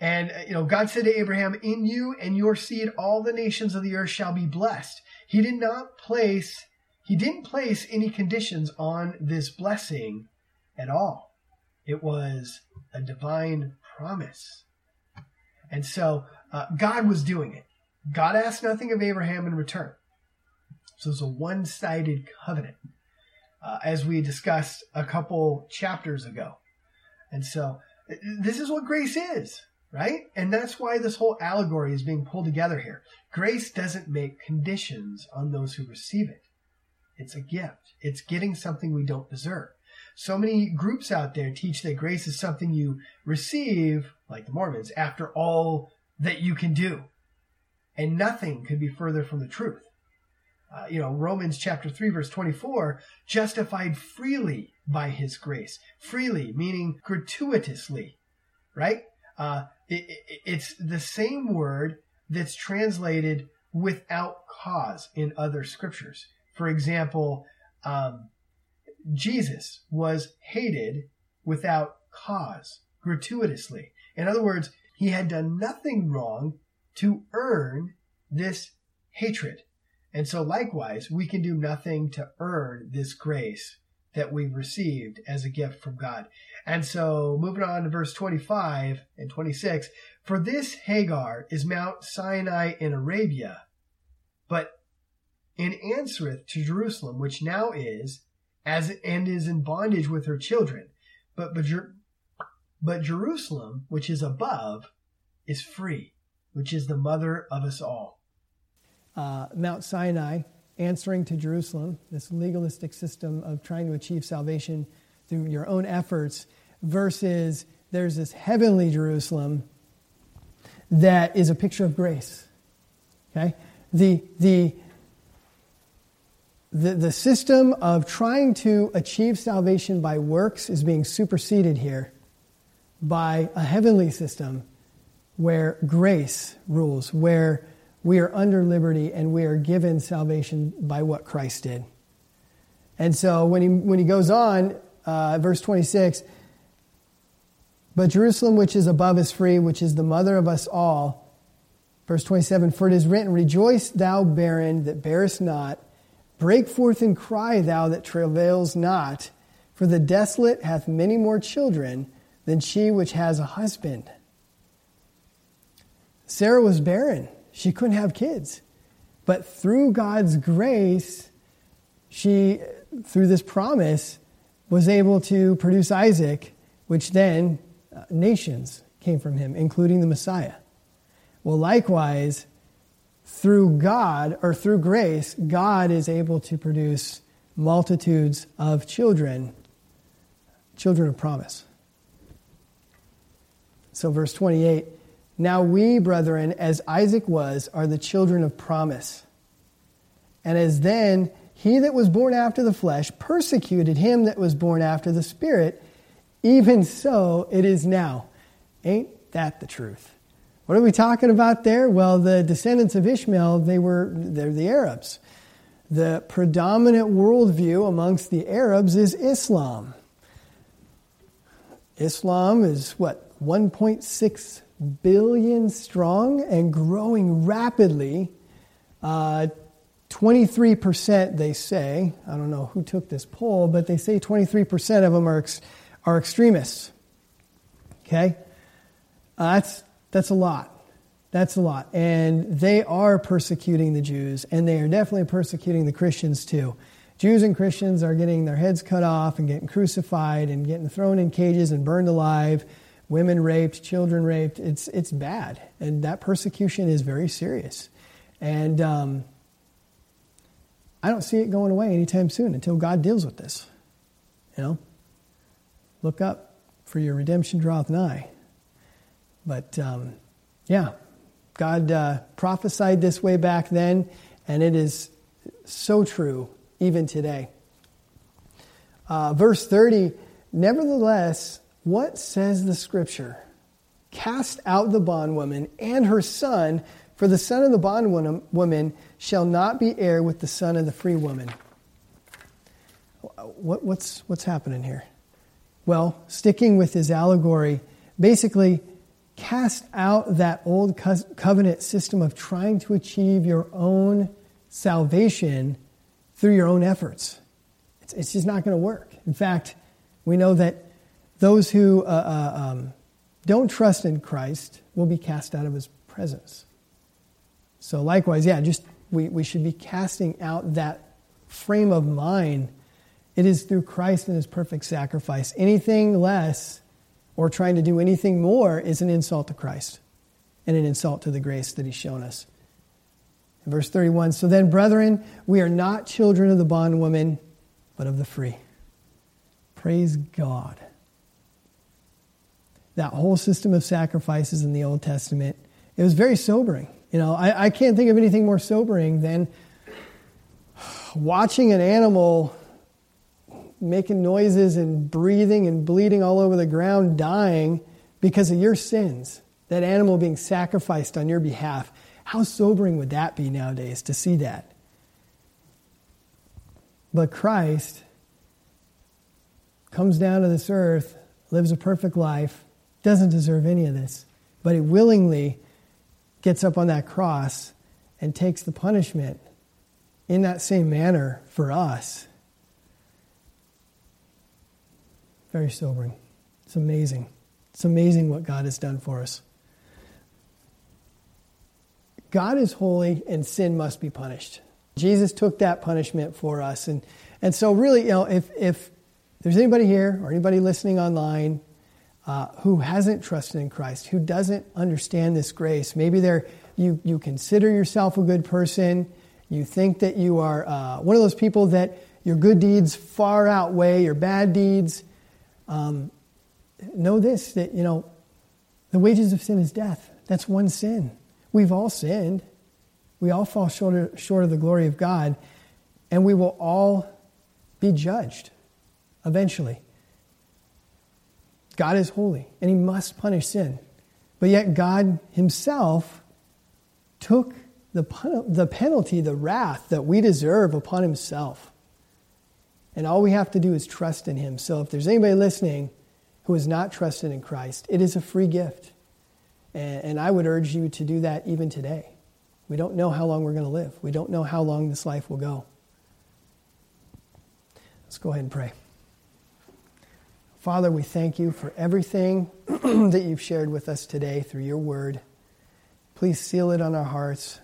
And, uh, you know, God said to Abraham, In you and your seed, all the nations of the earth shall be blessed. He did not place, he didn't place any conditions on this blessing at all. It was a divine promise. And so uh, God was doing it. God asked nothing of Abraham in return. So it's a one sided covenant, uh, as we discussed a couple chapters ago. And so this is what grace is right? And that's why this whole allegory is being pulled together here. Grace doesn't make conditions on those who receive it. It's a gift. It's getting something we don't deserve. So many groups out there teach that grace is something you receive, like the Mormons, after all that you can do. And nothing could be further from the truth. Uh, you know, Romans chapter 3, verse 24, justified freely by his grace. Freely, meaning gratuitously, right? Uh, it, it, it's the same word that's translated without cause in other scriptures. For example, um, Jesus was hated without cause, gratuitously. In other words, he had done nothing wrong to earn this hatred. And so, likewise, we can do nothing to earn this grace that we've received as a gift from God. And so, moving on to verse 25 and 26 For this Hagar is Mount Sinai in Arabia, but in answereth to Jerusalem, which now is, as and is in bondage with her children. But, but, Jerusalem, which is above, is free, which is the mother of us all. Uh, Mount Sinai answering to Jerusalem, this legalistic system of trying to achieve salvation through your own efforts, versus there's this heavenly Jerusalem that is a picture of grace. Okay? The, the, the, the system of trying to achieve salvation by works is being superseded here by a heavenly system where grace rules, where we are under liberty and we are given salvation by what Christ did. And so when he, when he goes on, uh, verse 26, but Jerusalem, which is above, is free, which is the mother of us all. Verse 27 For it is written, Rejoice, thou barren that bearest not. Break forth and cry, thou that travails not. For the desolate hath many more children than she which has a husband. Sarah was barren she couldn't have kids. But through God's grace, she, through this promise, was able to produce Isaac, which then uh, nations came from him, including the Messiah. Well, likewise, through God or through grace, God is able to produce multitudes of children, children of promise. So, verse 28 now we, brethren, as Isaac was, are the children of promise. And as then he that was born after the flesh persecuted him that was born after the spirit, even so it is now. Ain't that the truth? What are we talking about there? Well, the descendants of Ishmael, they were they're the Arabs. The predominant worldview amongst the Arabs is Islam. Islam is what 1.6 billion strong and growing rapidly. Uh, 23%, they say, I don't know who took this poll, but they say 23% of them are, ex- are extremists. Okay? Uh, that's, that's a lot. That's a lot. And they are persecuting the Jews, and they are definitely persecuting the Christians too. Jews and Christians are getting their heads cut off and getting crucified and getting thrown in cages and burned alive, women raped, children raped. It's, it's bad. And that persecution is very serious. And um, I don't see it going away anytime soon until God deals with this. You know? Look up, for your redemption draweth nigh. But um, yeah, God uh, prophesied this way back then, and it is so true even today. Uh, verse 30 Nevertheless, what says the scripture? Cast out the bondwoman and her son, for the son of the bondwoman shall not be heir with the son of the free woman. What, what's, what's happening here? Well, sticking with his allegory, basically, cast out that old covenant system of trying to achieve your own salvation through your own efforts. It's, it's just not going to work. In fact, we know that those who uh, uh, um, don't trust in Christ will be cast out of his presence. So, likewise, yeah, just we, we should be casting out that frame of mind. It is through Christ and his perfect sacrifice. Anything less or trying to do anything more is an insult to Christ and an insult to the grace that He's shown us. Verse 31 So then, brethren, we are not children of the bondwoman, but of the free. Praise God. That whole system of sacrifices in the Old Testament, it was very sobering. You know, I, I can't think of anything more sobering than watching an animal making noises and breathing and bleeding all over the ground, dying because of your sins, that animal being sacrificed on your behalf. How sobering would that be nowadays to see that? But Christ comes down to this earth, lives a perfect life, doesn't deserve any of this, but he willingly gets up on that cross and takes the punishment in that same manner for us. Very sobering. It's amazing. It's amazing what God has done for us. God is holy and sin must be punished. Jesus took that punishment for us. And, and so, really, you know, if, if there's anybody here or anybody listening online uh, who hasn't trusted in Christ, who doesn't understand this grace, maybe they're, you, you consider yourself a good person, you think that you are uh, one of those people that your good deeds far outweigh your bad deeds, um, know this that, you know, the wages of sin is death. That's one sin. We've all sinned. We all fall short short of the glory of God, and we will all be judged eventually. God is holy, and He must punish sin. But yet, God Himself took the, the penalty, the wrath that we deserve upon Himself. And all we have to do is trust in Him. So if there's anybody listening who has not trusted in Christ, it is a free gift. And, and I would urge you to do that even today. We don't know how long we're going to live, we don't know how long this life will go. Let's go ahead and pray. Father, we thank you for everything that you've shared with us today through your word. Please seal it on our hearts.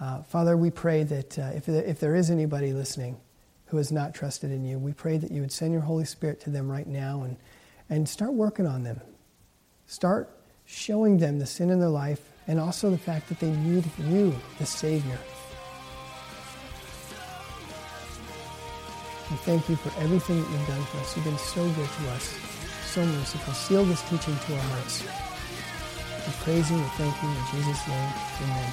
Uh, Father, we pray that uh, if, if there is anybody listening who has not trusted in you. We pray that you would send your Holy Spirit to them right now and, and start working on them. Start showing them the sin in their life and also the fact that they need you, the Savior. We thank you for everything that you've done for us. You've been so good to us, so merciful. Seal this teaching to our hearts. We praise you and thank you in Jesus' name. Amen.